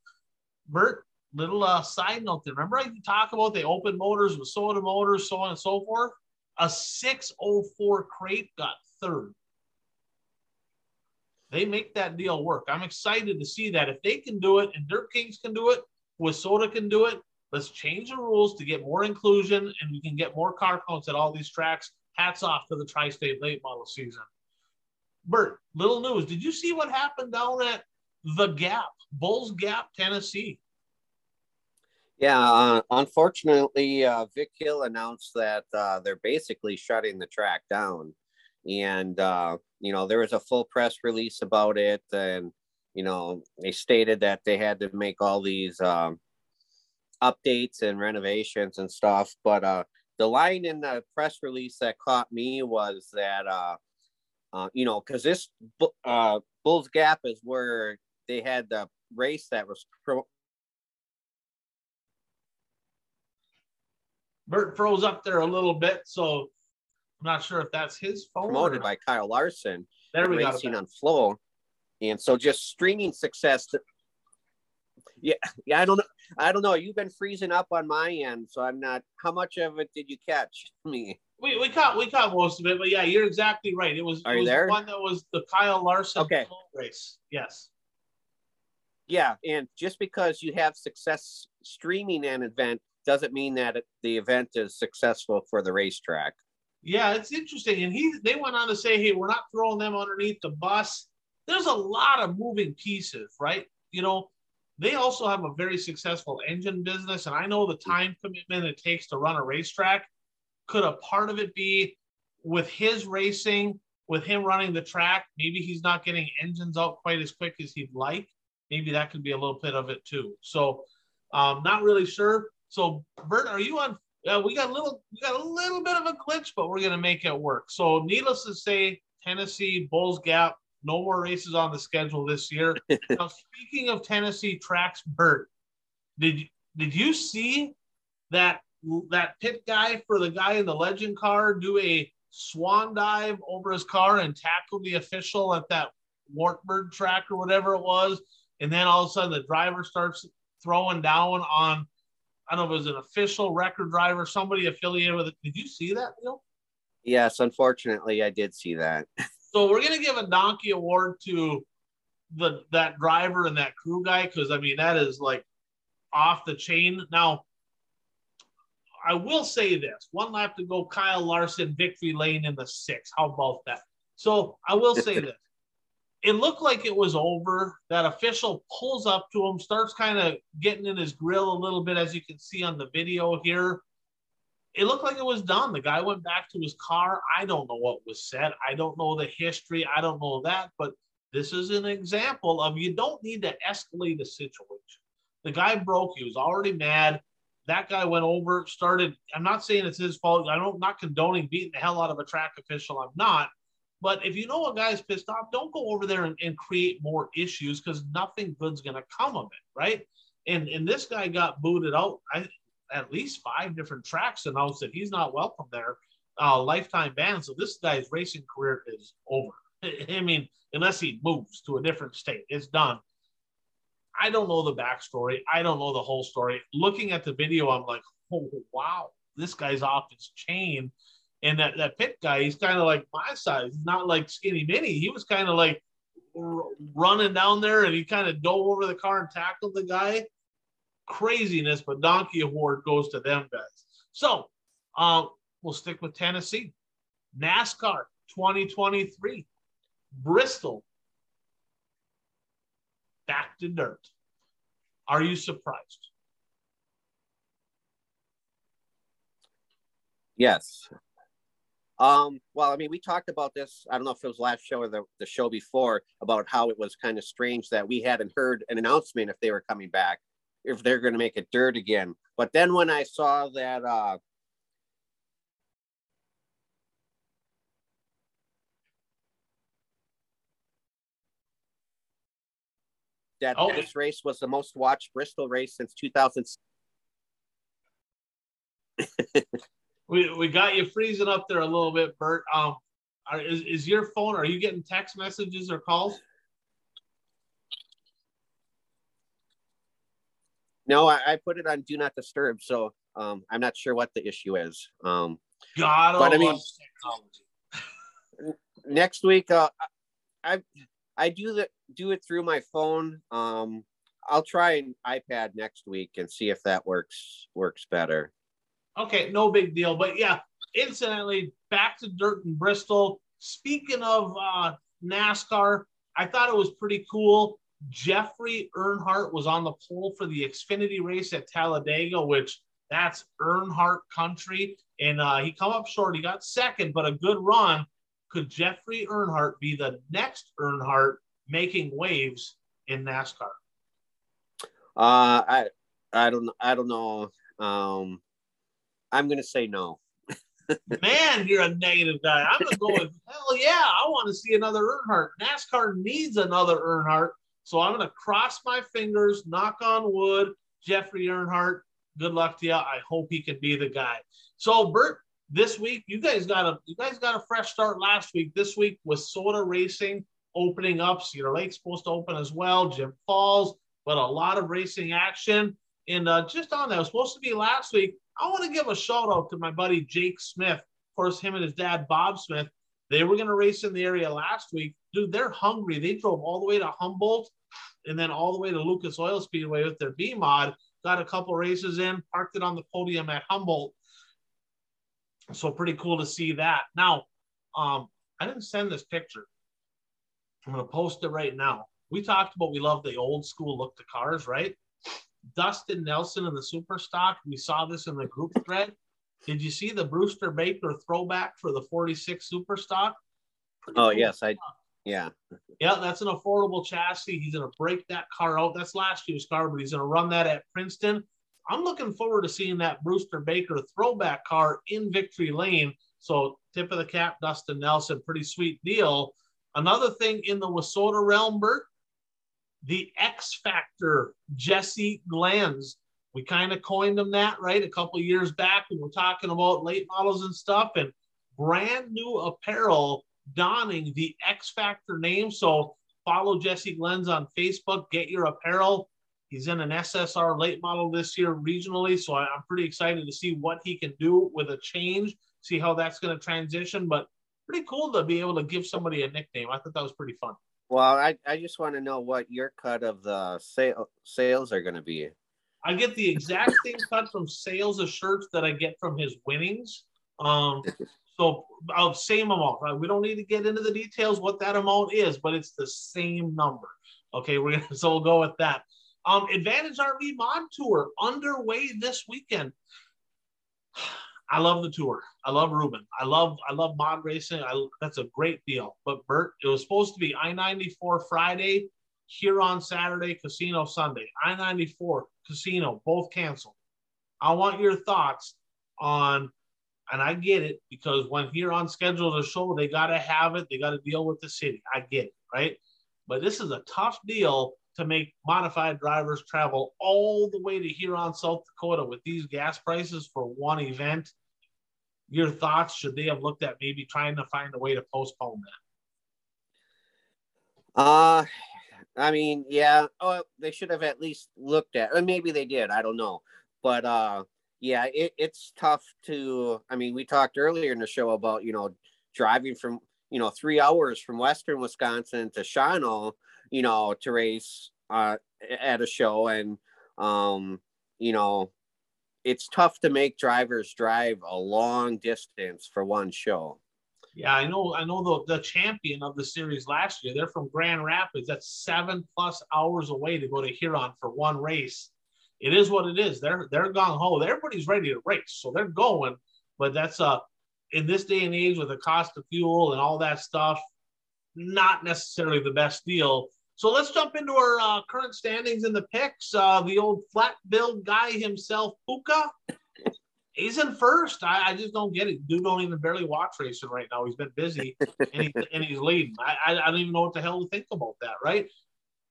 Bert, little uh, side note there. Remember, I talk about the open motors WISSOTA motors, so on and so forth? A 604 crate got third. They make that deal work. I'm excited to see that. If they can do it and Dirt Kings can do it, WISSOTA can do it, let's change the rules to get more inclusion and we can get more car counts at all these tracks. Hats off to the Tri State late model season. Bert, little news. Did you see what happened down at the Gap, Bulls Gap, Tennessee? Yeah, uh, unfortunately, uh, Vic Hill announced that uh, they're basically shutting the track down. And, uh, you know, there was a full press release about it. And, you know, they stated that they had to make all these um, updates and renovations and stuff. But uh, the line in the press release that caught me was that, uh, uh, you know, because this uh, Bulls Gap is where they had the race that was pro- Bert froze up there a little bit, so I'm not sure if that's his phone. Promoted by Kyle Larson. There we go. Racing on Flo, and so just streaming success. To, yeah, yeah. I don't know. I don't know. You've been freezing up on my end, so I'm not. How much of it did you catch? Me. We, we caught we caught most of it, but yeah, you're exactly right. It was, Are it was there? one that was the Kyle Larson okay. race. Yes. Yeah, and just because you have success streaming an event doesn't mean that the event is successful for the racetrack. Yeah, it's interesting. And he they went on to say, hey, we're not throwing them underneath the bus. There's a lot of moving pieces, right? You know, they also have a very successful engine business. And I know the time commitment it takes to run a racetrack. Could a part of it be with his racing, with him running the track? Maybe he's not getting engines out quite as quick as he'd like. Maybe that could be a little bit of it too. So, um, not really sure. So, Bert, are you on? Uh, we got a little, we got a little bit of a glitch, but we're gonna make it work. So, needless to say, Tennessee Bulls Gap, no more races on the schedule this year. now, speaking of Tennessee tracks, Bert, did did you see that that pit guy for the guy in the legend car do a swan dive over his car and tackle the official at that Wartburg track or whatever it was, and then all of a sudden the driver starts throwing down on I don't know if it was an official record driver, somebody affiliated with it. Did you see that, Neil? Yes, unfortunately, I did see that. so we're gonna give a donkey award to the that driver and that crew guy because I mean that is like off the chain. Now, I will say this: one lap to go, Kyle Larson, victory lane in the six. How about that? So I will say this: it looked like it was over. That official pulls up to him, starts kind of getting in his grill a little bit, as you can see on the video here. It looked like it was done. The guy went back to his car. I don't know what was said. I don't know the history. I don't know that. But this is an example of you don't need to escalate a situation. The guy broke. He was already mad. That guy went over, started. I'm not saying it's his fault. I don't, I'm not condoning beating the hell out of a track official. I'm not but if you know a guy's pissed off, don't go over there and, and create more issues because nothing good's going to come of it, right? And and this guy got booted out. I, at least five different tracks announced that he's not welcome there, uh, lifetime ban. So this guy's racing career is over. I mean, unless he moves to a different state, it's done. I don't know the backstory. I don't know the whole story. Looking at the video, I'm like, oh wow, this guy's off his chain. And that, that pit guy, he's kind of like my size. He's not like skinny mini. He was kind of like r- running down there and he kind of dove over the car and tackled the guy. Craziness, but Donkey Award goes to them guys. So uh, we'll stick with Tennessee. NASCAR 2023. Bristol back to dirt. Are you surprised? Yes. Um, well, I mean, we talked about this. I don't know if it was last show or the, the show before about how it was kind of strange that we hadn't heard an announcement if they were coming back, if they're going to make it dirt again. But then when I saw that uh, that oh. this race was the most watched Bristol race since 2000. we, we got you freezing up there a little bit, Bert. Um, are, is, is your phone, are you getting text messages or calls? No, I, I put it on do not disturb, so um, I'm not sure what the issue is. Um, God, but I mean, next week, uh, I I do the do it through my phone. Um, I'll try an iPad next week and see if that works works better. Okay, no big deal. But yeah, incidentally, back to dirt in Bristol. Speaking of uh, NASCAR, I thought it was pretty cool. Jeffrey Earnhardt was on the pole for the Xfinity race at Talladega, which that's Earnhardt country. And uh, he come up short. He got second, but a good run. Could Jeffrey Earnhardt be the next Earnhardt making waves in NASCAR? Uh, I I don't I don't know. Um, I'm gonna say no. Man, you're a negative guy. I'm gonna go with hell yeah. I want to see another Earnhardt. NASCAR needs another Earnhardt, so I'm gonna cross my fingers, knock on wood. Jeffrey Earnhardt, good luck to you. I hope he can be the guy. So, Bert, this week you guys got a you guys got a fresh start last week. This week was SOTA Racing opening up. Cedar Lake's supposed to open as well. Jim Falls, but a lot of racing action. And uh, just on that, was supposed to be last week. I want to give a shout out to my buddy Jake Smith. Of course, him and his dad Bob Smith. They were going to race in the area last week. Dude, they're hungry. They drove all the way to Humboldt and then all the way to Lucas Oil Speedway with their B mod. Got a couple races in, parked it on the podium at Humboldt. So pretty cool to see that. Now, um, I didn't send this picture. I'm going to post it right now. We talked about we love the old school look to cars, right? Dustin Nelson in the super stock. We saw this in the group thread. Did you see the Brewster Baker throwback for the 46 super stock? Pretty oh, cool yes. Stuff. I, yeah. Yeah, that's an affordable chassis. He's going to break that car out. That's last year's car, but he's going to run that at Princeton. I'm looking forward to seeing that Brewster Baker throwback car in Victory Lane. So, tip of the cap, Dustin Nelson. Pretty sweet deal. Another thing in the WISSOTA realm, Bert, the X Factor, Jesse Glenz. We kind of coined him that, right? A couple years back, we were talking about late models and stuff, and brand new apparel donning the X Factor name. So follow Jesse Glenz on Facebook, get your apparel. He's in an SSR late model this year regionally, so I'm pretty excited to see what he can do with a change, see how that's going to transition. But pretty cool to be able to give somebody a nickname. I thought that was pretty fun. Well, I, I just want to know what your cut of the sale, sales are going to be. I get the exact same cut from sales of shirts that I get from his winnings. Um, so of same amount. Right? We don't need to get into the details what that amount is, but it's the same number. Okay, we're gonna so we'll go with that. Um, Advantage RV Mod Tour underway this weekend. I love the tour. I love Ruben. I love I love mod racing. I, that's a great deal. But Bert, it was supposed to be I ninety four Friday, Huron Saturday, Casino Sunday. I ninety four Casino both canceled. I want your thoughts on, and I get it because when here on schedule to show, they got to have it. They got to deal with the city. I get it, right? But this is a tough deal to make modified drivers travel all the way to Huron, South Dakota with these gas prices for one event. Your thoughts? Should they have looked at maybe trying to find a way to postpone that? Uh, I mean, yeah. Oh, they should have at least looked at, or maybe they did. I don't know, but uh, yeah, it, it's tough to. I mean, we talked earlier in the show about you know driving from you know three hours from Western Wisconsin to Shawano you know, to race uh, at a show. And, um, you know, it's tough to make drivers drive a long distance for one show. Yeah, I know. I know the, the champion of the series last year. They're from Grand Rapids. That's seven plus hours away to go to Huron for one race. It is what it is. They're they're gung ho. Everybody's ready to race, so they're going. But that's uh in this day and age with the cost of fuel and all that stuff, not necessarily the best deal. So let's jump into our uh, current standings in the picks. Uh, the old flat build guy himself, Puka, he's in first. I, I, just don't get it. Dude don't even barely watch racing right now. He's been busy and, he, and he's leading. I, I don't even know what the hell to think about that, right?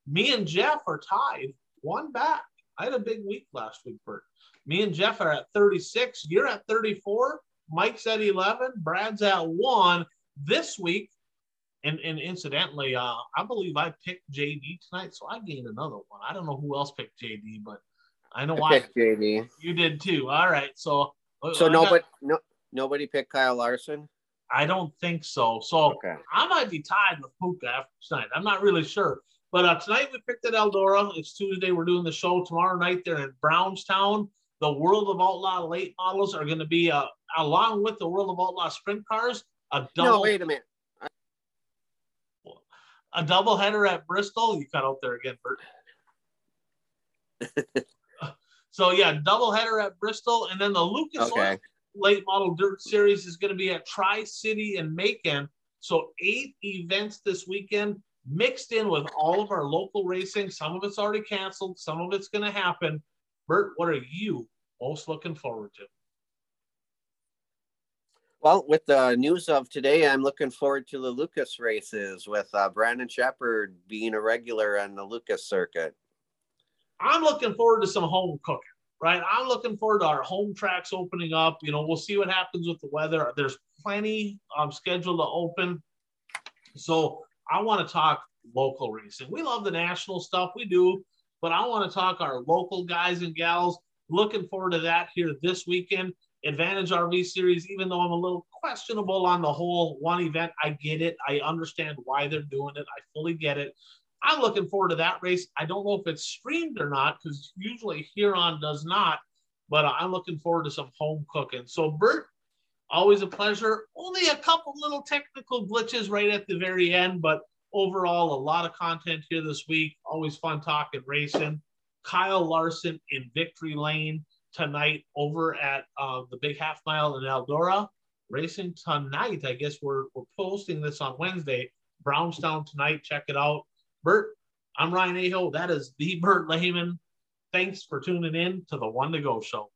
Me and Jeff are tied, one back. I had a big week last week, Bert. Me and Jeff are at 36. You're at 34. Mike's at 11. Brad's at one. This week, and, and incidentally, uh, I believe I picked JD tonight, so I gained another one. I don't know who else picked JD, but I know I why. Picked JD. You did too. All right, so uh, so I nobody got, no nobody picked Kyle Larson. I don't think so. So okay. I might be tied with Puka after tonight. I'm not really sure. But uh, tonight we picked at Eldora. It's Tuesday. We're doing the show tomorrow night. They're in Brownstown. The World of Outlaw late models are going to be uh, along with the World of Outlaw sprint cars. A double. No, wait a minute a double header at Bristol. You cut out there again, Bert. so yeah, double header at Bristol, and then the Lucas okay. late model dirt series is going to be at Tri City and Macon. So eight events this weekend, mixed in with all of our local racing. Some of it's already canceled. Some of it's going to happen. Bert, what are you most looking forward to? Well, with the news of today, I'm looking forward to the Lucas races with uh, Brandon Sheppard being a regular on the Lucas circuit. I'm looking forward to some home cooking, right? I'm looking forward to our home tracks opening up. You know, we'll see what happens with the weather. There's plenty um, scheduled to open. So I want to talk local racing. We love the national stuff, we do, but I want to talk our local guys and gals. Looking forward to that here this weekend. Advantage RV Series, even though I'm a little questionable on the whole one event, I get it. I understand why they're doing it. I fully get it. I'm looking forward to that race. I don't know if it's streamed or not because usually Huron does not, but I'm looking forward to some home cooking. So, Bert, always a pleasure. Only a couple little technical glitches right at the very end, but overall, a lot of content here this week. Always fun talking racing. Kyle Larson in Victory Lane tonight over at uh, the Big Half Mile in Eldora. Racing tonight. I guess we're, we're posting this on Wednesday. Brownstown tonight. Check it out. Bert, I'm Ryan Aho. That is the Bert Lehman. Thanks for tuning in to the One to Go show.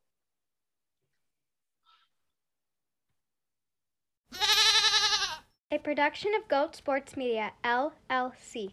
A production of Goat Sports Media, LLC.